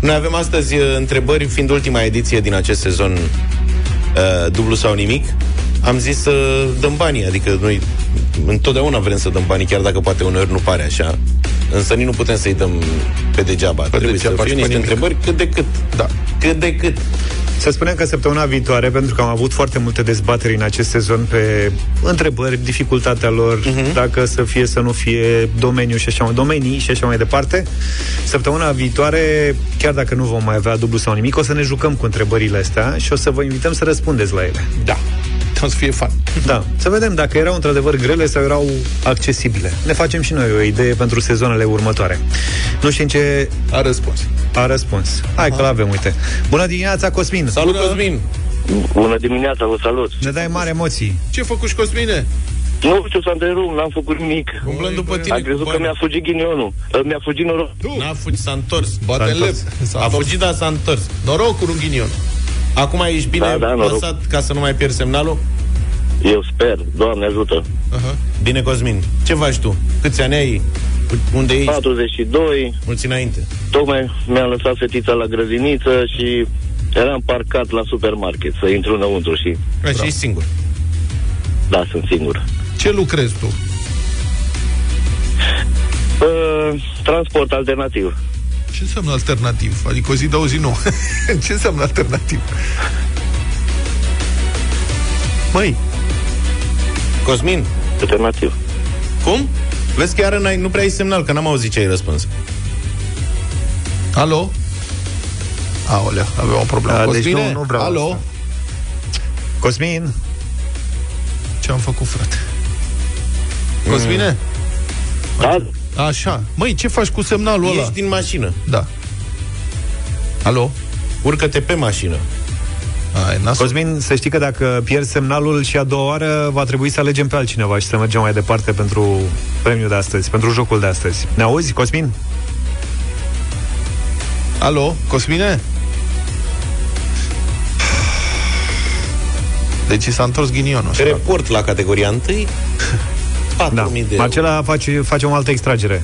Noi avem astăzi uh, întrebări, fiind ultima ediție din acest sezon uh, dublu sau nimic. Am zis să dăm banii, adică noi întotdeauna vrem să dăm banii, chiar dacă poate uneori nu pare așa. Însă nici nu putem să-i dăm pe degeaba. Pe Trebuie degeaba să și fie pe niște nimic. întrebări cât de cât. Da. Cât de cât. Să spunem că săptămâna viitoare, pentru că am avut foarte multe dezbateri în acest sezon pe întrebări, dificultatea lor, uh-huh. dacă să fie, să nu fie domeniu și așa, domenii și așa mai departe. Săptămâna viitoare, chiar dacă nu vom mai avea dublu sau nimic, o să ne jucăm cu întrebările astea și o să vă invităm să răspundeți la ele. Da. O să fie fan. Da. Să vedem dacă erau într-adevăr grele sau erau accesibile. Ne facem și noi o idee pentru sezoanele următoare. Nu știm ce... A răspuns. A răspuns. Hai că l-avem, uite. Bună dimineața, Cosmin! Salut, Cosmin! Bună dimineața, vă salut! Ne dai mari emoții. Ce făcuși, Cosmine? Nu știu să întrerup, n-am făcut nimic. Umblând după tine Am crezut cu că bani. mi-a fugit ghinionul. Uh, Mi-a fugit noroc. N-a fugit, s-a întors. Bate S-a în lep. întors. S-a A întors. fugit, dar s-a întors. Noroc cu un ghinion. Acum ești bine Da, da, noroc. plasat ca să nu mai pierzi semnalul? Eu sper, Doamne ajută. Aha. Bine, Cosmin. Ce faci tu? Câți ani ai? Unde ești? 42. Mulți înainte. Tocmai mi-am lăsat fetița la grădiniță și eram parcat la supermarket să intru înăuntru și... Da. Și ești singur. Da, sunt singur. Ce lucrezi tu? Uh, transport alternativ. Ce înseamnă alternativ? Adică o zi de o zi nu. Ce înseamnă alternativ? Măi, Cosmin, Alternativ. cum? Vezi că iară n-ai, nu prea ai semnal, că n-am auzit ce ai răspuns. alo? Aolea, avem o problemă. Da, deci Cosmine? nu- nu vreau alo? asta. Cosmin, Ce am făcut, frate? Cosmine? Da? Așa. Măi, ce faci cu semnalul ăla? Ești din mașină. Da. Alo? Urcă-te pe mașină. Ai, nasol. Cosmin, să știi că dacă pierzi semnalul și a doua oară, va trebui să alegem pe altcineva și să mergem mai departe pentru premiul de astăzi, pentru jocul de astăzi. Ne auzi, Cosmin? Alo? Cosmine? Deci i s-a întors ghinionul. Te report la categoria 1. 4.000 Da. de euro. Marcela face, face o altă extragere.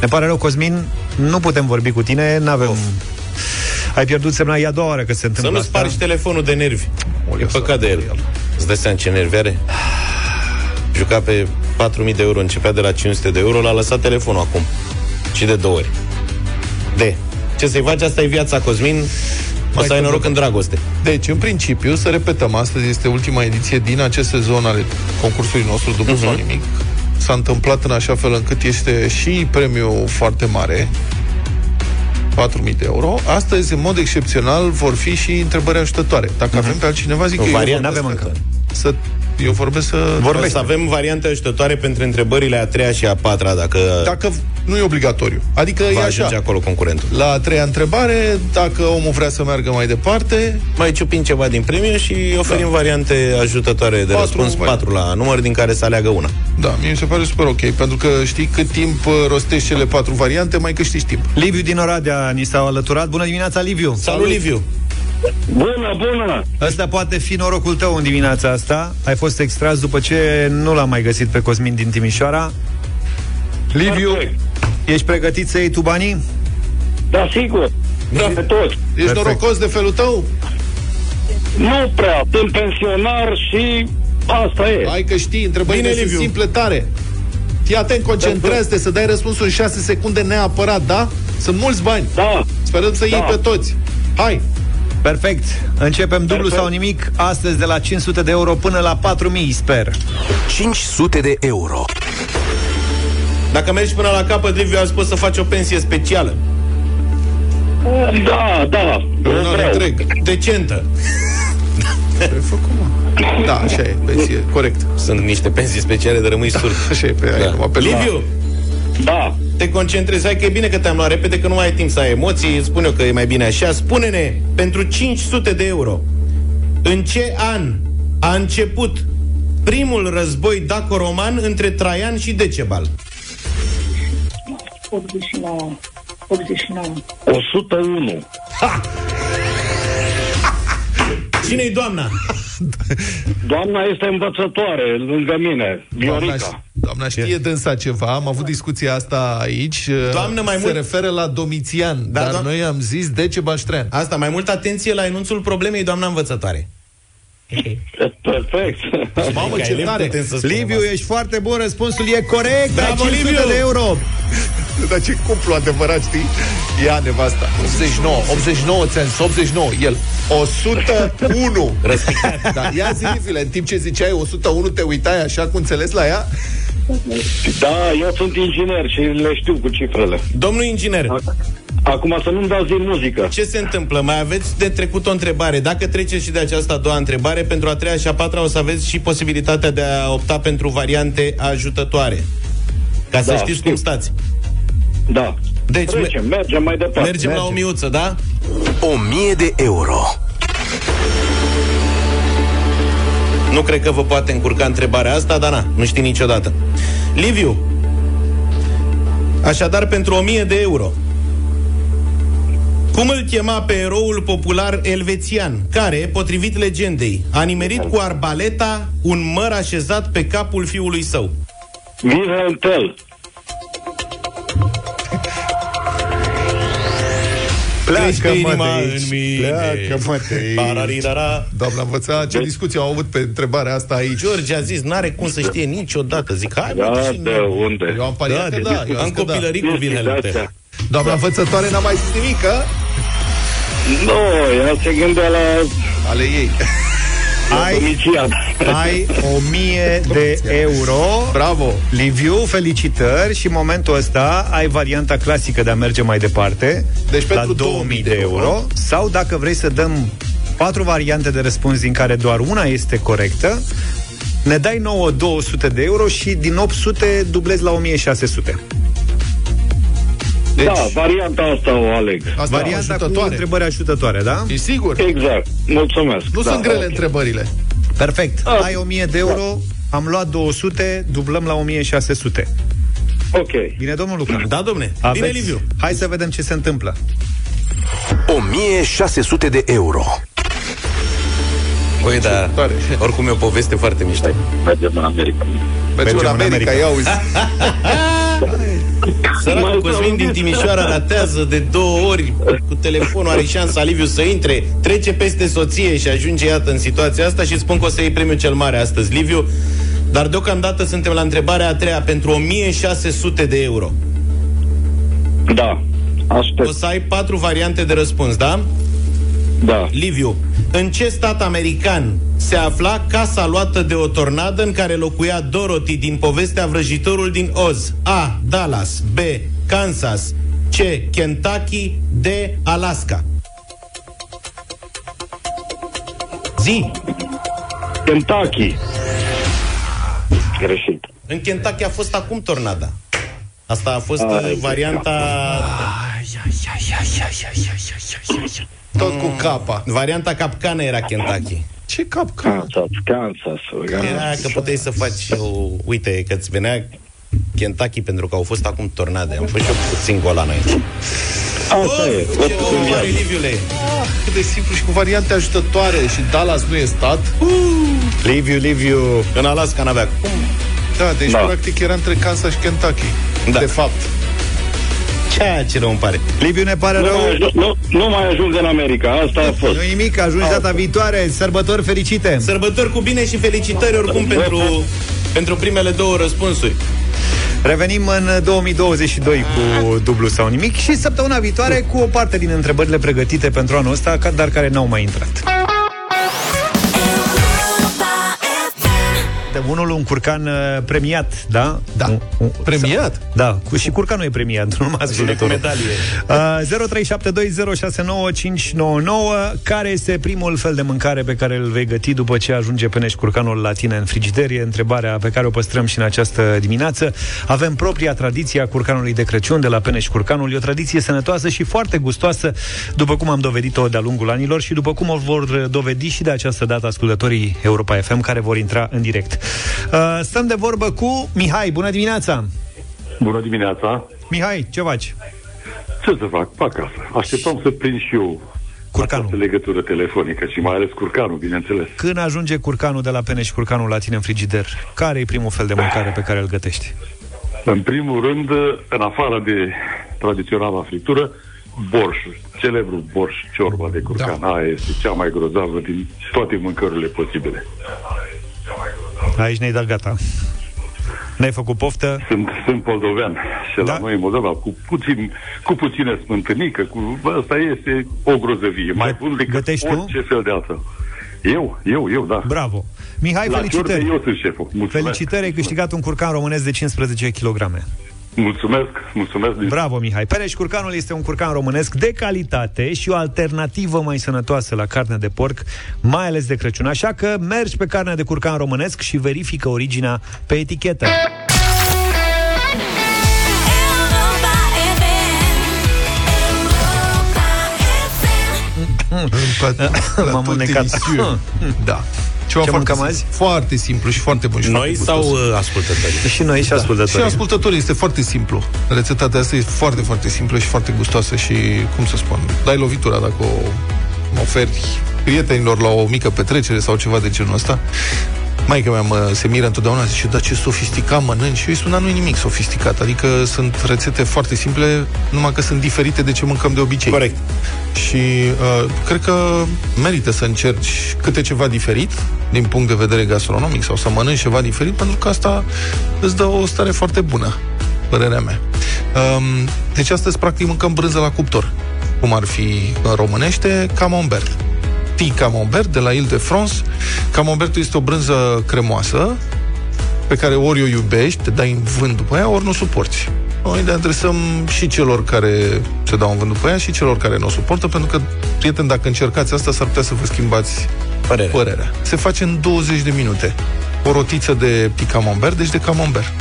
Ne pare rău, Cosmin, nu putem vorbi cu tine, nu avem... Ai pierdut semnal, e a doua oară că se Să întâmplă nu asta. spargi telefonul de nervi. E păcat de el. Îți dai seama ce nervi are? Juca pe 4.000 de euro, începea de la 500 de euro, l-a lăsat telefonul acum. Și de două ori. De. Ce să-i faci? Asta e viața, Cosmin. O să ai noroc în dragoste. Deci, în principiu, să repetăm, astăzi este ultima ediție din acest sezon al concursului nostru dublu sau nimic. S-a întâmplat în așa fel încât este și premiul foarte mare, 4.000 de euro. Astăzi, în mod excepțional, vor fi și întrebări ajutătoare. Dacă avem pe altcineva, zic O că eu variantă vorbesc avem încă. Să, eu vorbesc să... Vorbește. Să avem variante ajutătoare pentru întrebările a treia și a patra, dacă, Dacă nu e obligatoriu. Adică va e ajunge așa. acolo concurentul. La a treia întrebare, dacă omul vrea să meargă mai departe, Mai ciupim ceva din premiu și oferim da. variante ajutătoare de Patru răspuns, variante. patru la număr, din care să aleagă una. da, mie mi se pare super ok, pentru că știi cât timp uh, rostești cele patru variante, mai câștigi timp. Liviu din Oradea ni s-a alăturat. Bună dimineața, Liviu! Salut, Liviu! Bună, bună! Ăsta poate fi norocul tău în dimineața asta. Ai fost extras după ce nu l-am mai găsit pe Cosmin din Timișoara. Liviu, Perfect. ești pregătit să iei tu banii? Da, sigur. Da. De tot. Ești Perfect. norocos de felul tău? Nu prea. Sunt pensionar și asta e. Hai că știi, întrebările Bine, sunt Liviu. simple tare. Fii atent, concentrează-te să dai răspunsul în 6 secunde neapărat, da? Sunt mulți bani. Da. Sperăm să iei Da. pe toți. Hai! Perfect. Începem dublu Perfect. sau nimic astăzi de la 500 de euro până la 4000, sper. 500 de euro. Dacă mergi până la capăt, Liviu, azi poți să faci o pensie specială. Da, da. Un an Vreau. întreg. Decentă. Ce ai făcut, mă? Da, așa e, pensie, corect. Sunt niște pensii speciale de rămâi surd. Așa e, pe aia, numai pe Liviu, Da. Te concentrezi. Hai că e bine că te-am luat repede, că nu mai ai timp să ai emoții. Spune eu că e mai bine așa. Spune-ne, pentru 500 de euro, în ce an a început primul război daco-roman între Traian și Decebal? 89. 89. 101. Cine-i doamna? Doamna este învățătoare lângă mine, Doamna, Viorica. doamna știe dânsa ceva, am avut discuția asta aici. Doamnă, mai se mult- referă la Domitian, Da, dar doam- noi am zis Decebal Ștrean. Asta, mai mult atenție la enunțul problemei, doamna învățătoare. Perfect. Mamă, Că ce ai lemn tare! putem să spunem Liviu, asta. ești foarte bun, răspunsul e corect. Bravo, ai 500 Liviu! de euro. Dar ce cuplu adevărat, știi? Ia nevasta. 89, 89 ți 89, el. 101. Răspicat. Da, ia zi, file, în timp ce ziceai 101, te uitai așa cu înțeles la ea? Da, eu sunt inginer și le știu cu cifrele. Domnul inginer, Acum să nu-mi dați din muzică. ce se întâmplă? Mai aveți de trecut o întrebare. Dacă treceți și de această a doua întrebare, pentru a treia și a patra o să aveți și posibilitatea de a opta pentru variante ajutătoare. Ca să Da, știți știu. cum stați. Da. Deci, Trecem, mergem mai departe. mergem la o miuță, da? 1000 de euro. Nu cred că vă poate încurca întrebarea asta, dar na, nu știi niciodată. Liviu, așadar pentru 1000 de euro, cum îl chema pe eroul popular elvețian, care, potrivit legendei, a nimerit cu arbaleta un măr așezat pe capul fiului său? Wilhelm Tell. Pleacă, mă, de aici. Mine. Pleacă, mă, de aici. Doamna învăța ce deci- discuție au avut pe întrebarea asta aici. George a zis, n-are cum să știe niciodată. Zic, hai, da, de unde? Eu am pariat da, că da. Eu am da. copilărit da. cu Wilhelm Tell. Doamna învățătoare n-a mai zis nimic, că... Nu, ea se gândea la... Ale ei. Ai, Domician. ai 1000 de euro. Bravo! Liviu, felicitări și în momentul ăsta ai varianta clasică de a merge mai departe. Deci la pentru 2000 de euro. Sau dacă vrei să dăm patru variante de răspuns din care doar una este corectă, ne dai nouă 200 de euro și din 800 dublezi la 1600. Deci, Da, varianta asta o aleg. asta Varianta cu ajutătoare. întrebări ajutătoare, da? E sigur? Exact. Mulțumesc. Nu da, sunt grele ok. întrebările. Perfect. Ah. Ai 1000 de euro, am luat 200, dublăm la 1600. Ok. Bine, domnul Luca? Da, domne. Bine, Liviu. Hai să vedem ce se întâmplă. 1600 de euro. Băi, da, Tare. oricum e o poveste foarte mișto. Mergem în America. Mergem în în America, America. ia uzi. Săracul Cosmin din Timișoara ratează de două ori cu telefonul, are șansa Liviu să intre, trece peste soție și ajunge, iată, în situația asta și spun că o să iei premiul cel mare astăzi, Liviu. Dar deocamdată suntem la întrebarea a treia pentru 1600 de euro. Da. Aștept. O să ai patru variante de răspuns, da? Da. Liviu, în ce stat american se afla casa luată de o tornadă în care locuia Dorothy din povestea Vrăjitorul din Oz? A. Dallas B. Kansas C. Kentucky D. Alaska Zi! Kentucky. Greșit. În Kentucky a fost acum tornada. Asta a fost Ai, uh, varianta... Tot cu capa. Varianta capcană era Kentucky. Ce cap? Kansas, Kansas. Era că puteai să faci o... Uite, că îți venea Kentucky pentru că au fost acum tornade. Am fost și eu puțin golan aici. Asta e. Ce om mare, Liviule! Ah, cât de simplu și cu variante ajutătoare și Dallas nu e stat. Liviu, Liviu. În Alaska n-avea cum. Da, deci Da. practic era între Kansas și Kentucky. Da. De fapt. Ceea ce rău îmi pare. Liviu, ne pare Nu rău. mai, ajung, nu, nu mai ajung în America. Asta a fost. Nu nimic, ajungi data viitoare. Sărbători fericite! Sărbători cu bine și felicitări oricum pentru, pentru primele două răspunsuri. Revenim în 2022 cu dublu sau nimic și săptămâna viitoare cu o parte din întrebările pregătite pentru anul ăsta, ca- dar care n-au mai intrat. De unul un curcan uh, premiat, da? Da. Un, un, Premiat? Da, cu, și curcanul e premiat, nu numai Și cu ascultătorul. medalie. Uh, 0372069599 Care este primul fel de mâncare pe care îl vei găti după ce ajunge penești curcanul la tine în frigider? E întrebarea pe care o păstrăm și în această dimineață. Avem propria tradiție a curcanului de Crăciun de la Penești Curcanul. E o tradiție sănătoasă și foarte gustoasă, după cum am dovedit-o de-a lungul anilor și după cum o vor dovedi și de această dată ascultătorii Europa FM care vor intra în direct. Uh, Stăm de vorbă cu Mihai. Bună dimineața! Bună dimineața! Mihai, ce faci? Ce să fac? Pe acasă. Așteptam să prind și eu Curcanul. această legătură telefonică și mai ales curcanul, bineînțeles. Când ajunge curcanul de la pene și curcanul la tine în frigider, care e primul fel de mâncare pe care îl gătești? În primul rând, în afară de tradiționala fritură, borș, celebrul borș, ciorba de curcan. Da. Aia este cea mai grozavă din toate mâncărurile posibile. Aici ne-ai dat gata. Ne-ai făcut poftă? Sunt, sunt moldovean și da. la noi în Moldova, cu, puțin, cu puțină smântânică, cu, bă, asta este o grozăvie, mai bun decât gătești tu? orice fel de altă. Eu, eu, eu, da. Bravo! Mihai, La felicitări! ciorbe eu sunt șeful. Mulțumesc. Felicitări, ai câștigat un curcan românesc de 15 kg. Mulțumesc, mulțumesc. Din... Bravo, Mihai. Pereș Curcanul este un curcan românesc de calitate și o alternativă mai sănătoasă la carne de porc, mai ales de Crăciun. Așa că mergi pe carnea de curcan românesc și verifică originea pe etichetă. M-am înnecat. Da. Ceva Ce foarte mâncăm simplu. azi? Foarte simplu și foarte bun. Și Noi foarte sau gustos. uh, ascultătorii? Și noi și Și ascultătorii. ascultătorii este foarte simplu. Rețeta de asta e foarte, foarte simplă și foarte gustoasă și, cum să spun, dai lovitura dacă o oferi prietenilor la o mică petrecere sau ceva de genul ăsta. Maica mea mă, se miră întotdeauna, zice, da, ce sofisticat mănânci. Și eu îi spun, da, nu e nimic sofisticat. Adică sunt rețete foarte simple, numai că sunt diferite de ce mâncăm de obicei. Corect. Și uh, cred că merită să încerci câte ceva diferit din punct de vedere gastronomic sau să mănânci ceva diferit, pentru că asta îți dă o stare foarte bună, părerea mea. Um, deci astăzi, practic, mâncăm brânză la cuptor, cum ar fi în românește, camembert. Tea camembert de la Ile-de-France. Camembertul este o brânză cremoasă pe care ori o iubești, te dai în vânt după ea, ori nu o suporți. Noi le adresăm și celor care se dau în vânt după ea și celor care nu o suportă, pentru că, prieteni, dacă încercați asta, s-ar putea să vă schimbați Părerea. părerea. Se face în 20 de minute. O rotiță de tea camembert, deci de camembert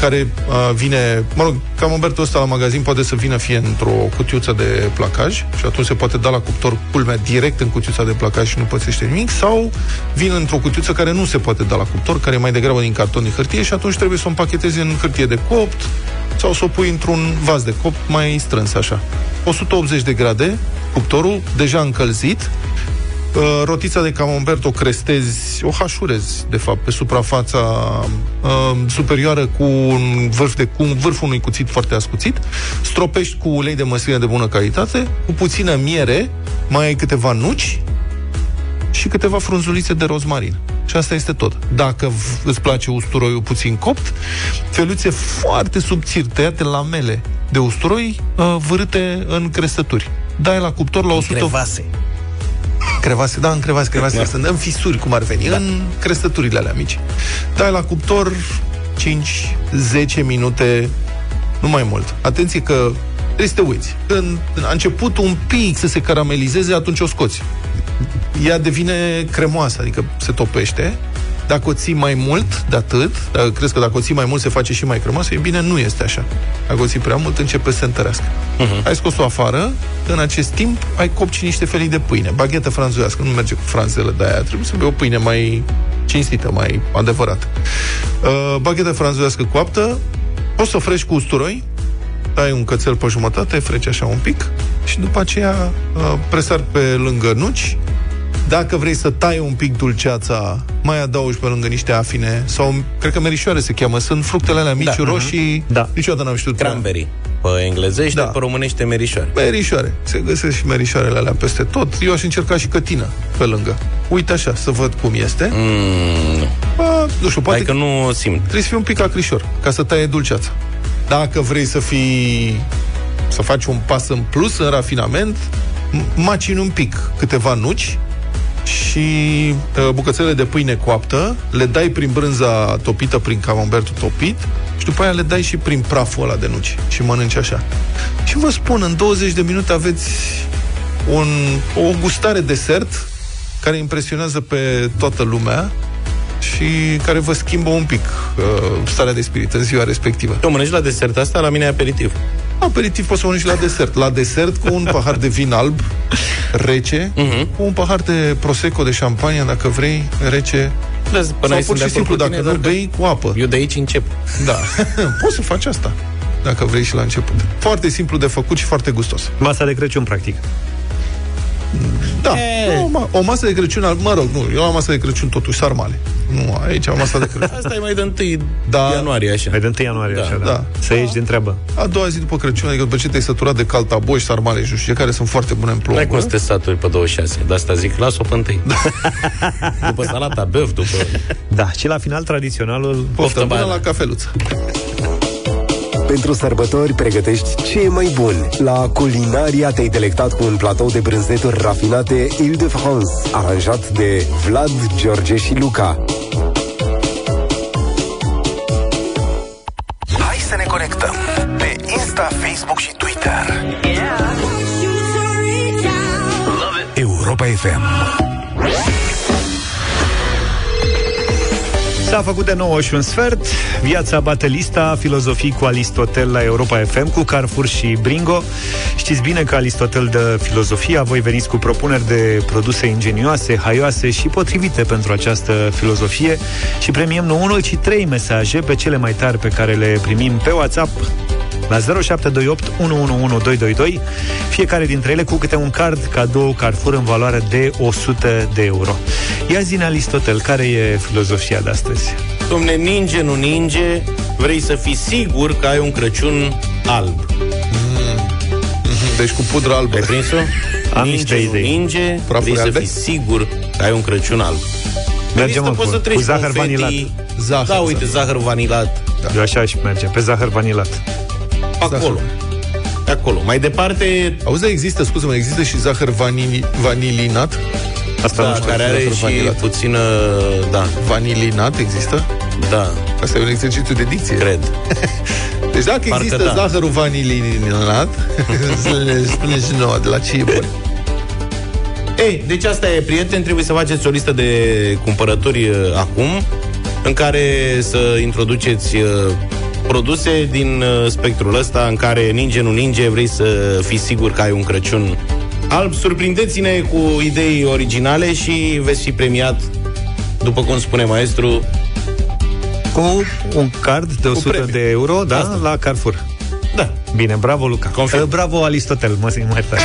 care uh, vine, mă rog, camembertul ăsta la magazin poate să vină fie într-o cutiuță de placaj și atunci se poate da la cuptor culmea direct în cutiuța de placaj și nu pățește nimic, sau vine într-o cutiuță care nu se poate da la cuptor, care e mai degrabă din carton din hârtie și atunci trebuie să o împachetezi în hârtie de copt sau să o pui într-un vas de copt mai strâns așa. 180 de grade, cuptorul deja încălzit, Uh, rotița de camembert o crestezi, o hașurezi, de fapt, pe suprafața uh, superioară cu un vârf de cu un vârful unui cuțit foarte ascuțit, stropești cu ulei de măsline de bună calitate, cu puțină miere, mai ai câteva nuci și câteva frunzulițe de rozmarin. Și asta este tot. Dacă v- îți place usturoiul puțin copt, feluțe foarte subțiri, tăiate lamele de usturoi, uh, vârâte în crestături. Dai la cuptor la 100... Crevase. Crevase, da, în crevase, crevase, da. sunt în fisuri, cum ar veni, da. în crestăturile alea mici. Dai la cuptor 5-10 minute, nu mai mult. Atenție că trebuie să te uiți. Când a început un pic să se caramelizeze, atunci o scoți. Ea devine cremoasă, adică se topește. Dacă o ții mai mult de atât, dacă crezi că dacă o ții mai mult se face și mai cremoasă, e bine, nu este așa. Dacă o ții prea mult, începe să se întărească. Uh-huh. Ai scos-o afară, în acest timp ai copt și niște felii de pâine. Baghetă franțuzească, nu merge cu franzele de aia, trebuie să bei o pâine mai cinstită, mai adevărată. Uh, baghetă franțuzească coaptă, poți să o frești cu usturoi, dai un cățel pe jumătate, freci așa un pic și după aceea uh, presar pe lângă nuci. Dacă vrei să tai un pic dulceața, mai adaugi pe lângă niște afine sau, cred că merișoare se cheamă, sunt fructele alea mici, Da. da. roșii, da. niciodată n-am știut. Cranberry. Pe englezește, da. pe românește merișoare. Merișoare. Se găsesc și merișoarele alea peste tot. Eu aș încerca și cătină pe lângă. Uite așa, să văd cum este. Mm, nu. Ba, nu știu, poate Hai că nu simt. trebuie să fii un pic acrișor, ca să taie dulceața. Dacă vrei să fii să faci un pas în plus, în rafinament, m- macini un pic câteva nuci și uh, bucățele de pâine coaptă, le dai prin brânza topită, prin camembertul topit și după aia le dai și prin praful ăla de nuci și mănânci așa. Și vă spun, în 20 de minute aveți un, o gustare desert care impresionează pe toată lumea și care vă schimbă un pic uh, starea de spirit în ziua respectivă. Tu mănânci la desert asta, la mine e aperitiv. Aperitiv poți să mănânci la desert. La desert cu un pahar de vin alb rece, Mhm. cu un pahar de prosecco, de șampanie, dacă vrei, rece. Până Sau aici pur sunt și de acord simplu, cu dacă tine, nu dar- bei, cu apă. Eu de aici încep. Da. Poți să faci asta, dacă vrei și la început. Foarte simplu de făcut și foarte gustos. Masa de Crăciun, practic. Da, o, ma- o masă de Crăciun, al- mă rog, nu, eu am masă de Crăciun totuși sarmale. Nu, aici am masă de Crăciun. Asta e mai de 1 Da. ianuarie, așa. Mai de 1 ianuarie, Da, așa, da. da. Să ieși din treabă. A doua zi după Crăciun, adică după ce te-ai săturat de caltaboși, sarmale și nu știu ce, care sunt foarte bune în plombă. N-ai cum să te saturi pe 26. De asta zic, las-o pe întâi. după salata băf, după... Da, și la final tradiționalul... Poftă Poftă bună bună. la cafeluță. Pentru sărbători pregătești ce e mai bun. La Culinaria te-ai delectat cu un platou de brânzeturi rafinate Ile-de-France, aranjat de Vlad, George și Luca. Hai să ne conectăm pe Insta, Facebook și Twitter. Europa FM. S-a făcut de 9 și un sfert. Viața bate lista Filozofii cu Aristotel la Europa FM Cu Carrefour și Bringo. Știți bine că Aristotel dă filozofia. Voi veniți cu propuneri de produse ingenioase Haioase și potrivite pentru această filozofie. Și premiem nu unul, ci trei mesaje Pe cele mai tari pe care le primim pe WhatsApp la 0728 111222, fiecare dintre ele cu câte un card cadou Carrefour în valoare de 100 de euro. Ia zi Aristotel, care e filozofia de astăzi? Domne, ninge, nu ninge, vrei să fii sigur că ai un Crăciun alb. Deci cu pudră albă. Ai prins-o? Am ninge, niște nu idei. ninge, Prafuri vrei să albe? fii sigur că ai un Crăciun alb. Mergem, Există, mă, poți cu- să treci cu zahăr confeti. vanilat. Zahăr, da, uite, zahăr. zahăr vanilat. Eu așa aș merge, pe zahăr vanilat. Acolo. Pe acolo. Mai departe, Auzi, dar există, scuze-mă, există și zahăr vanili, vanilinat? Asta da, nu știu. care are zahăr și vanilat. puțină... Da, Vanilinat există? da, Asta e un exercițiu de dicție. cred. Deci dacă Parcă există da. zahărul vanilinat, să ne spuneți nouă de la ce e bun. Ei, deci asta e, prieteni, trebuie să faceți o listă de cumpărături uh, acum, în care să introduceți uh, produse din uh, spectrul ăsta, în care ninge, nu ninge, vrei să fii sigur că ai un Crăciun alb. Surprindeți-ne cu idei originale și veți fi premiat, după cum spune maestru, Cu un card de 100 premiu. de euro, da, Asta. la Carrefour. da, Bine, bravo, Luca. Confirm. Uh, Bravo, Aristotel, mă simt mai tare.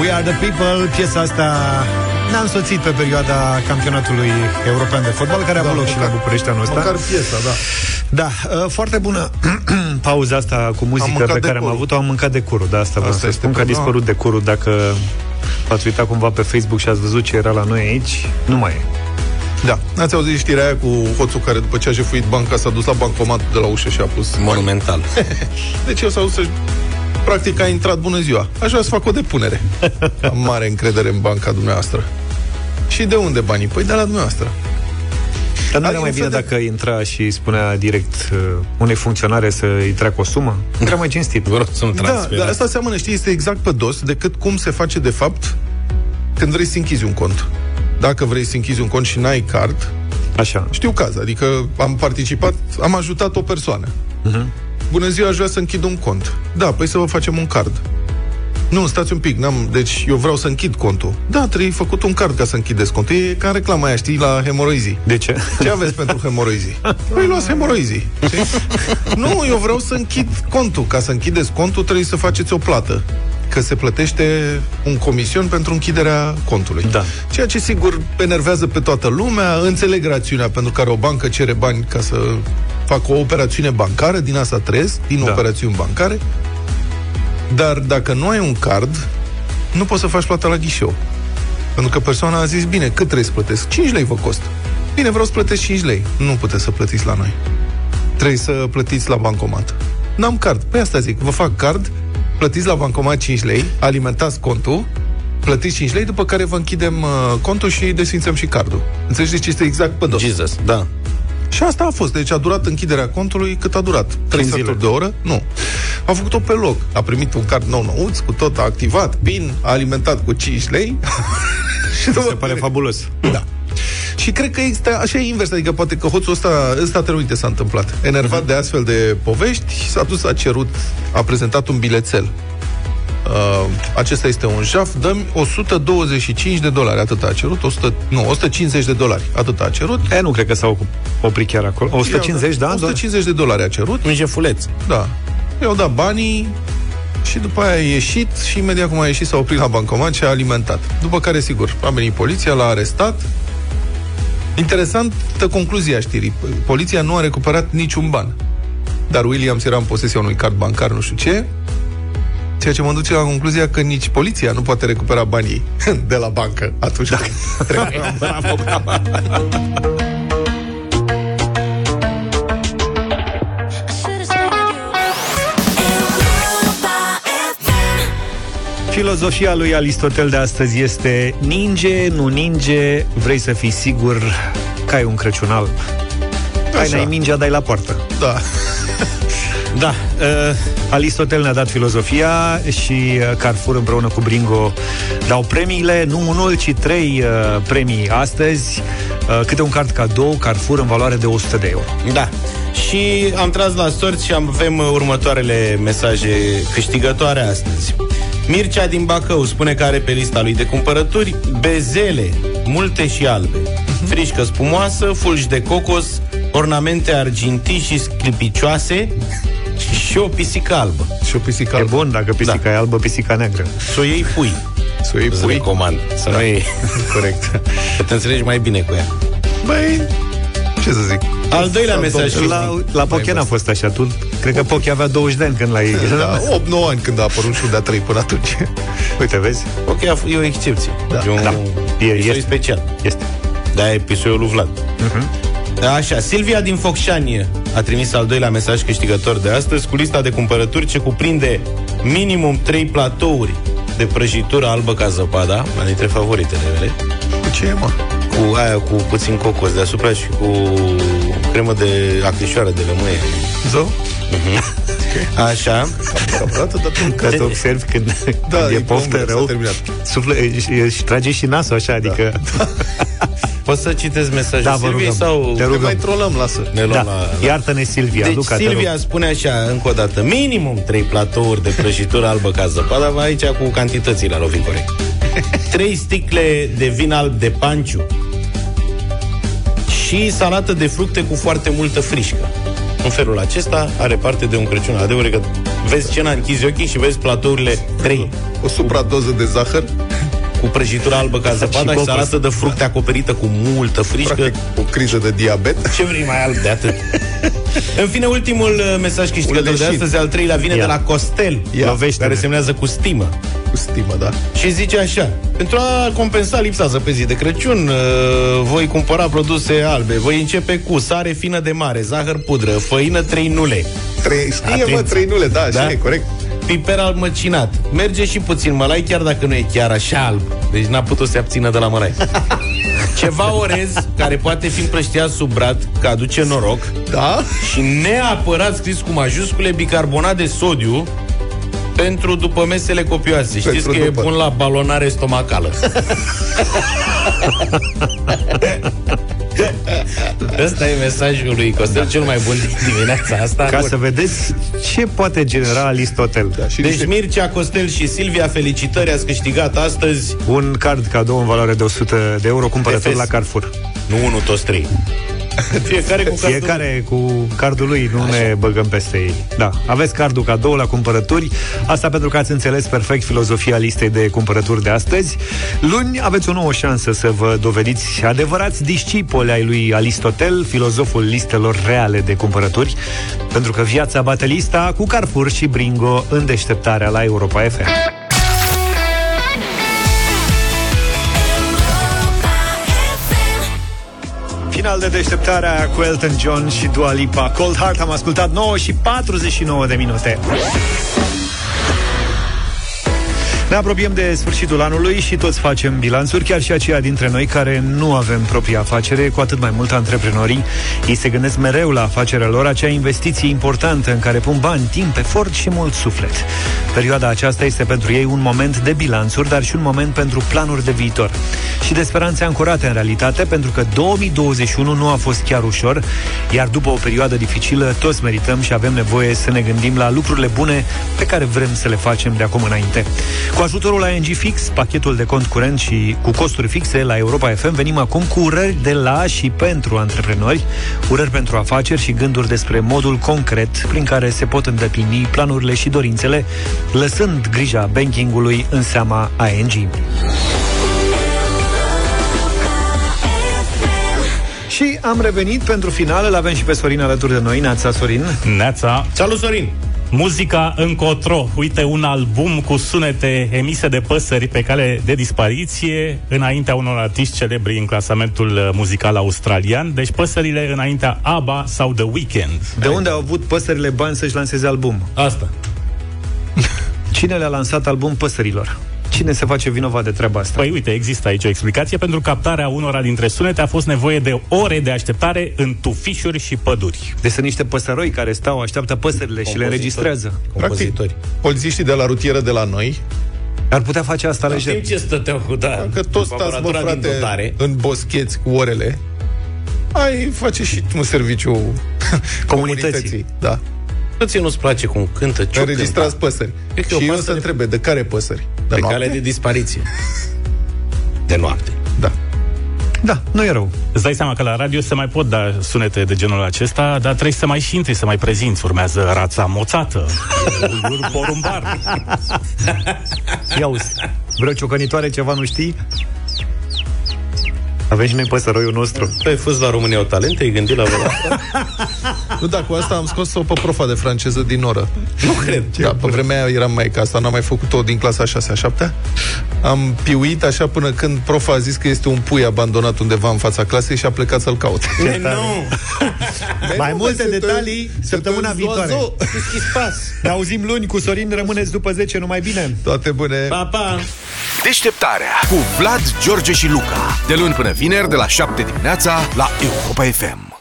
We are the people, piesa asta ne-a însoțit pe perioada campionatului european de fotbal, care a avut loc și la București anul ăsta. Măcar piesa, da. Da, uh, foarte bună pauza asta cu muzică mâncat pe care am decorul. avut-o. Am mâncat decurul, da, asta vreau Asta să este spun că a problema. dispărut decurul. Dacă v-ați uitat cumva pe Facebook și ați văzut ce era la noi aici, nu mai e. Da. Ați auzit știrea aia cu hoțul care după ce a jefuit banca s-a dus la bancomat de la ușă și a pus... monumental. Deci eu s-au să Practic a intrat bună ziua. Aș vrea să fac o depunere. Am mare încredere în banca dumneavoastră. Și de unde banii? Păi de la dumneavoastră. Dar nu Adică era mai un bine fel de- dacă intra și spunea direct uh, unei funcționare să îi treacă o sumă? Era mai cinstit. Vreau să nu Da, transfer. dar asta seamănă, știi, este exact pe dos decât cum se face de fapt când vrei să închizi un cont. Dacă vrei să închizi un cont și n-ai card, Așa. știu caz, adică am participat, am ajutat o persoană. Mhm. Bună ziua, aș vrea să închid un cont. Da, păi să vă facem un card. Nu, stați un pic, n-am, deci eu vreau să închid contul. Da, trebuie făcut un card ca să închideți contul. E ca în reclama aia, știi, la hemoroizii. De ce? Ce aveți pentru hemoroizii? Păi luați hemoroizii. știi? nu, eu vreau să închid contul. Ca să închideți contul trebuie să faceți o plată. Că se plătește un comision pentru închiderea contului. Da. Ceea ce sigur enervează pe toată lumea, înțeleg rațiunea pentru care o bancă cere bani ca să facă o operațiune bancară, din asta trăiesc, din Da. operațiuni bancare, dar dacă nu ai un card, nu poți să faci plata la ghișeu. Pentru că persoana a zis, bine, cât trebuie să plătesc? 5 lei vă costă. Bine, vreau să plătesc 5 lei. Nu puteți să plătiți la noi. Trebuie să plătiți la bancomat. N-am card. Păi asta zic, vă fac card, plătiți la bancomat 5 lei, alimentați contul, plătiți 5 lei, după care vă închidem uh, contul și desfințăm și cardul. Înțelegeți? Deci este exact pe dos. Jesus, da. Și asta a fost. Deci a durat închiderea contului cât a durat? 3 zile. sături de oră? Nu. A făcut-o pe loc. A primit un card nou nouț, cu tot a activat, PIN, a alimentat cu 5 lei. și după Se pare fabulos. da. Și cred că există așa e invers, adică poate că hoțul ăsta, ăsta te uite s-a întâmplat. Enervat de astfel de povești, s-a dus, a cerut, a prezentat un bilețel. Uh, acesta este un jaf, dăm 125 de dolari, atât a cerut, 100, nu, 150 de dolari, atât a cerut. E, nu cred că s-au oprit chiar acolo. 150, da? 150 de dolari a cerut. Un jefuleț. Da. I-au dat banii și după aia a ieșit și imediat cum a ieșit s-a oprit la bancomat și a alimentat. După care, sigur, a venit poliția, l-a arestat. Interesantă concluzia știrii. Poliția nu a recuperat niciun ban. Dar Williams era în posesia unui card bancar, nu știu ce, ceea ce mă duce la concluzia că nici poliția nu poate recupera banii de la bancă atunci când trebuie. Filozofia lui Aristotel de astăzi este ninge, nu ninge, vrei să fii sigur că ai un Crăciun alb. Ai Așa. n-ai mingea, dai la poartă. Da. Da, uh, Aristotel ne-a dat filozofia și uh, Carrefour împreună cu Bringo dau premiile, nu unul, ci trei uh, premii astăzi, uh, câte un card cadou Carrefour în valoare de 100 de euro. Da. Și am tras la sorți și avem uh, următoarele mesaje câștigătoare astăzi. Mircea din Bacău spune că are pe lista lui de cumpărături bezele, multe și albe. frișcă spumoasă, fulgi de cocos, ornamente argintii și sclipicioase și o pisică albă. Și o pisică albă. E bun dacă pisica da. e albă, pisica neagră. Să o iei pui. Să o iei Îți pui. recomand. Să Da. nu iei... Corect. Că te înțelegi mai bine cu ea. Băi, ce să zic? Al doilea mesaj. La, la Pochen a fost așa. Tu, cred că Pochi avea 20 de ani când l-ai... Da, 8-9 ani când a apărut și de-a 3 până atunci. Uite, vezi? Ok, e o excepție. Da. E un Da. E- episod este. special. Este. Da, episodul lui Vlad. Da, Așa, Silvia din Focșani a trimis al doilea mesaj câștigător de astăzi cu lista de cumpărături ce cuprinde minimum 3 platouri de prăjitură albă ca zăpada, una dintre favoritele mele. Cu ce e, mă? Cu aia cu puțin cocos deasupra și cu cremă de acrișoară de lămâie. Zău? Așa. Capurată, dar tu Ca să observi când, Da, când e e poftă plumb, s-a rău, terminat. suflă, își, își trage și nasul așa, adică... Poți să citesc mesajul Da, vă Silviei rugăm. sau... Te rugăm. Mai trolăm, lasă. Ne luăm Da, la... iartă-ne Silvia, Deci Luca, te Silvia rog. spune așa, încă o dată, minimum 3 platouri de prăjitură albă ca zăpada, va aici cu cantitățile la lovim corect. 3 sticle de vin alb de panciu și salată de fructe cu foarte multă frișcă. În felul acesta are parte de un Crăciun. Adevărul e că vezi scena, închizi ochii și vezi platourile 3 O supradoză de zahăr, cu prăjitură albă ca zăpada și, cocos. salată de fructe acoperită cu multă frișcă. practic o criză de diabet. Ce vrei mai alb de atât? În fine, ultimul uh, mesaj câștigător de leșin. astăzi, al treilea, vine Ia. de la Costel, Ia. Lovește-ne. care semnează cu stimă. Cu stimă, da. Și zice așa, pentru a compensa lipsa zăpezii de Crăciun, uh, voi cumpăra produse albe, voi începe cu sare fină de mare, zahăr pudră, făină 3 nule, Trei, știe, mă, Atenție. trei nule, da, așa Da? e, corect. Piper alb măcinat. Merge și puțin mălai, chiar dacă nu e chiar așa alb. Deci n-a putut să se abțină de la mălai. Ceva orez care poate fi împrăștiat sub brad, că aduce noroc. Da? Și neapărat scris cu majuscule bicarbonat de sodiu pentru după mesele copioase. Știți Pentru că e după. bun la balonare stomacală. Ăsta e mesajul lui Costel, cel mai bun din dimineața asta. Ca să vedeți ce poate genera Aristotel. Da, și Deci niște- Mircea, Costel și Silvia, felicitări, ați câștigat astăzi Un card cadou în valoare de 100 de euro cumpărător Efes. la Carrefour. Nu unul, toți trei. Fiecare cu cardul. Fiecare cu cardul lui, nu ne băgăm peste ei. Da, aveți cardul cadou la cumpărături. Asta pentru că ați înțeles perfect filozofia listei de cumpărături de astăzi. Luni aveți o nouă șansă să vă dovediți adevărați discipoli ai lui Aristotel, filozoful listelor reale de cumpărături, pentru că viața bate lista cu Carrefour și Bringo în deșteptarea la Europa FM. Final de deșteptare cu Elton John și Dua Lipa. Cold Heart am ascultat 9 și 49 de minute. Ne apropiem de sfârșitul anului și toți facem bilanțuri, chiar și aceia dintre noi care nu avem propria afacere, cu atât mai mult antreprenorii. Ei se gândesc mereu la afacerea lor, acea investiție importantă în care pun bani, timp, efort și mult suflet. Perioada aceasta este pentru ei un moment de bilanțuri, dar și un moment pentru planuri de viitor. Și de speranțe ancorate în realitate, pentru că 2021 nu a fost chiar ușor, iar după o perioadă dificilă, toți merităm și avem nevoie să ne gândim la lucrurile bune pe care vrem să le facem de acum înainte. Cu ajutorul ING Fix, pachetul de cont curent și cu costuri fixe la Europa FM, venim acum cu urări de la și pentru antreprenori, urări pentru afaceri și gânduri despre modul concret prin care se pot îndeplini planurile și dorințele, lăsând grija bankingului în seama ING. Și am revenit pentru final, îl avem și pe Sorin alături de noi. Neața, Sorin. Neața. Salut, Sorin! Muzica încotro. Uite, un album cu sunete emise de păsări pe cale de dispariție înaintea unor artiști celebri în clasamentul uh, muzical australian. Deci păsările înaintea ABBA sau The Weeknd. De unde au avut păsările bani să-și lanseze album? Asta. Cine le-a lansat album păsărilor? Cine se face vinovat de treaba asta? Păi uite, există aici o explicație. Pentru captarea unora dintre sunete a fost nevoie de ore de așteptare în tufișuri și păduri. Deci sunt niște păsăroi care stau, așteaptă păsările și le înregistrează. Practic, polițiștii de la rutieră de la noi ar putea face asta Dar lejer. știm ce stăteau cu, da, Că toți cu stați, mă, aparatura din frate, dotare. în boscheți cu orele. Ai face și un serviciu comunității. Da. Nu ție nu-ți place cum cântă, ce Înregistrați păsări. Cred că e o Și eu pasăre să întrebe, de care păsări? De pe noapte? cale de dispariție. De noapte. Da. Da, nu e rău. Îți dai seama că la radio se mai pot da sunete de genul acesta, dar trebuie să mai și intri, să mai prezinți. Urmează rața moțată, ulur porumbar. Ia uzi, vreo ciocănitoare ceva nu știi? Avem și noi păsăroiul nostru. Tu ai fost la România au talent? Ai gândit la vreo asta? Nu, da, cu asta am scos-o pe profa de franceză din oră. Nu cred. Da, pe vremea aia eram mai ca asta, n-am mai făcut-o din clasa 6 7 Am piuit așa până când profa a zis că este un pui abandonat undeva în fața clasei și a plecat să-l caute. nu! Mai multe detalii săptămâna viitoare. Ne auzim luni cu Sorin, rămâneți după 10, numai bine. Toate bune! Pa, pa! Deșteptarea cu Vlad, George și Luca. De luni până vineri, de la 7 dimineața, la Europa FM.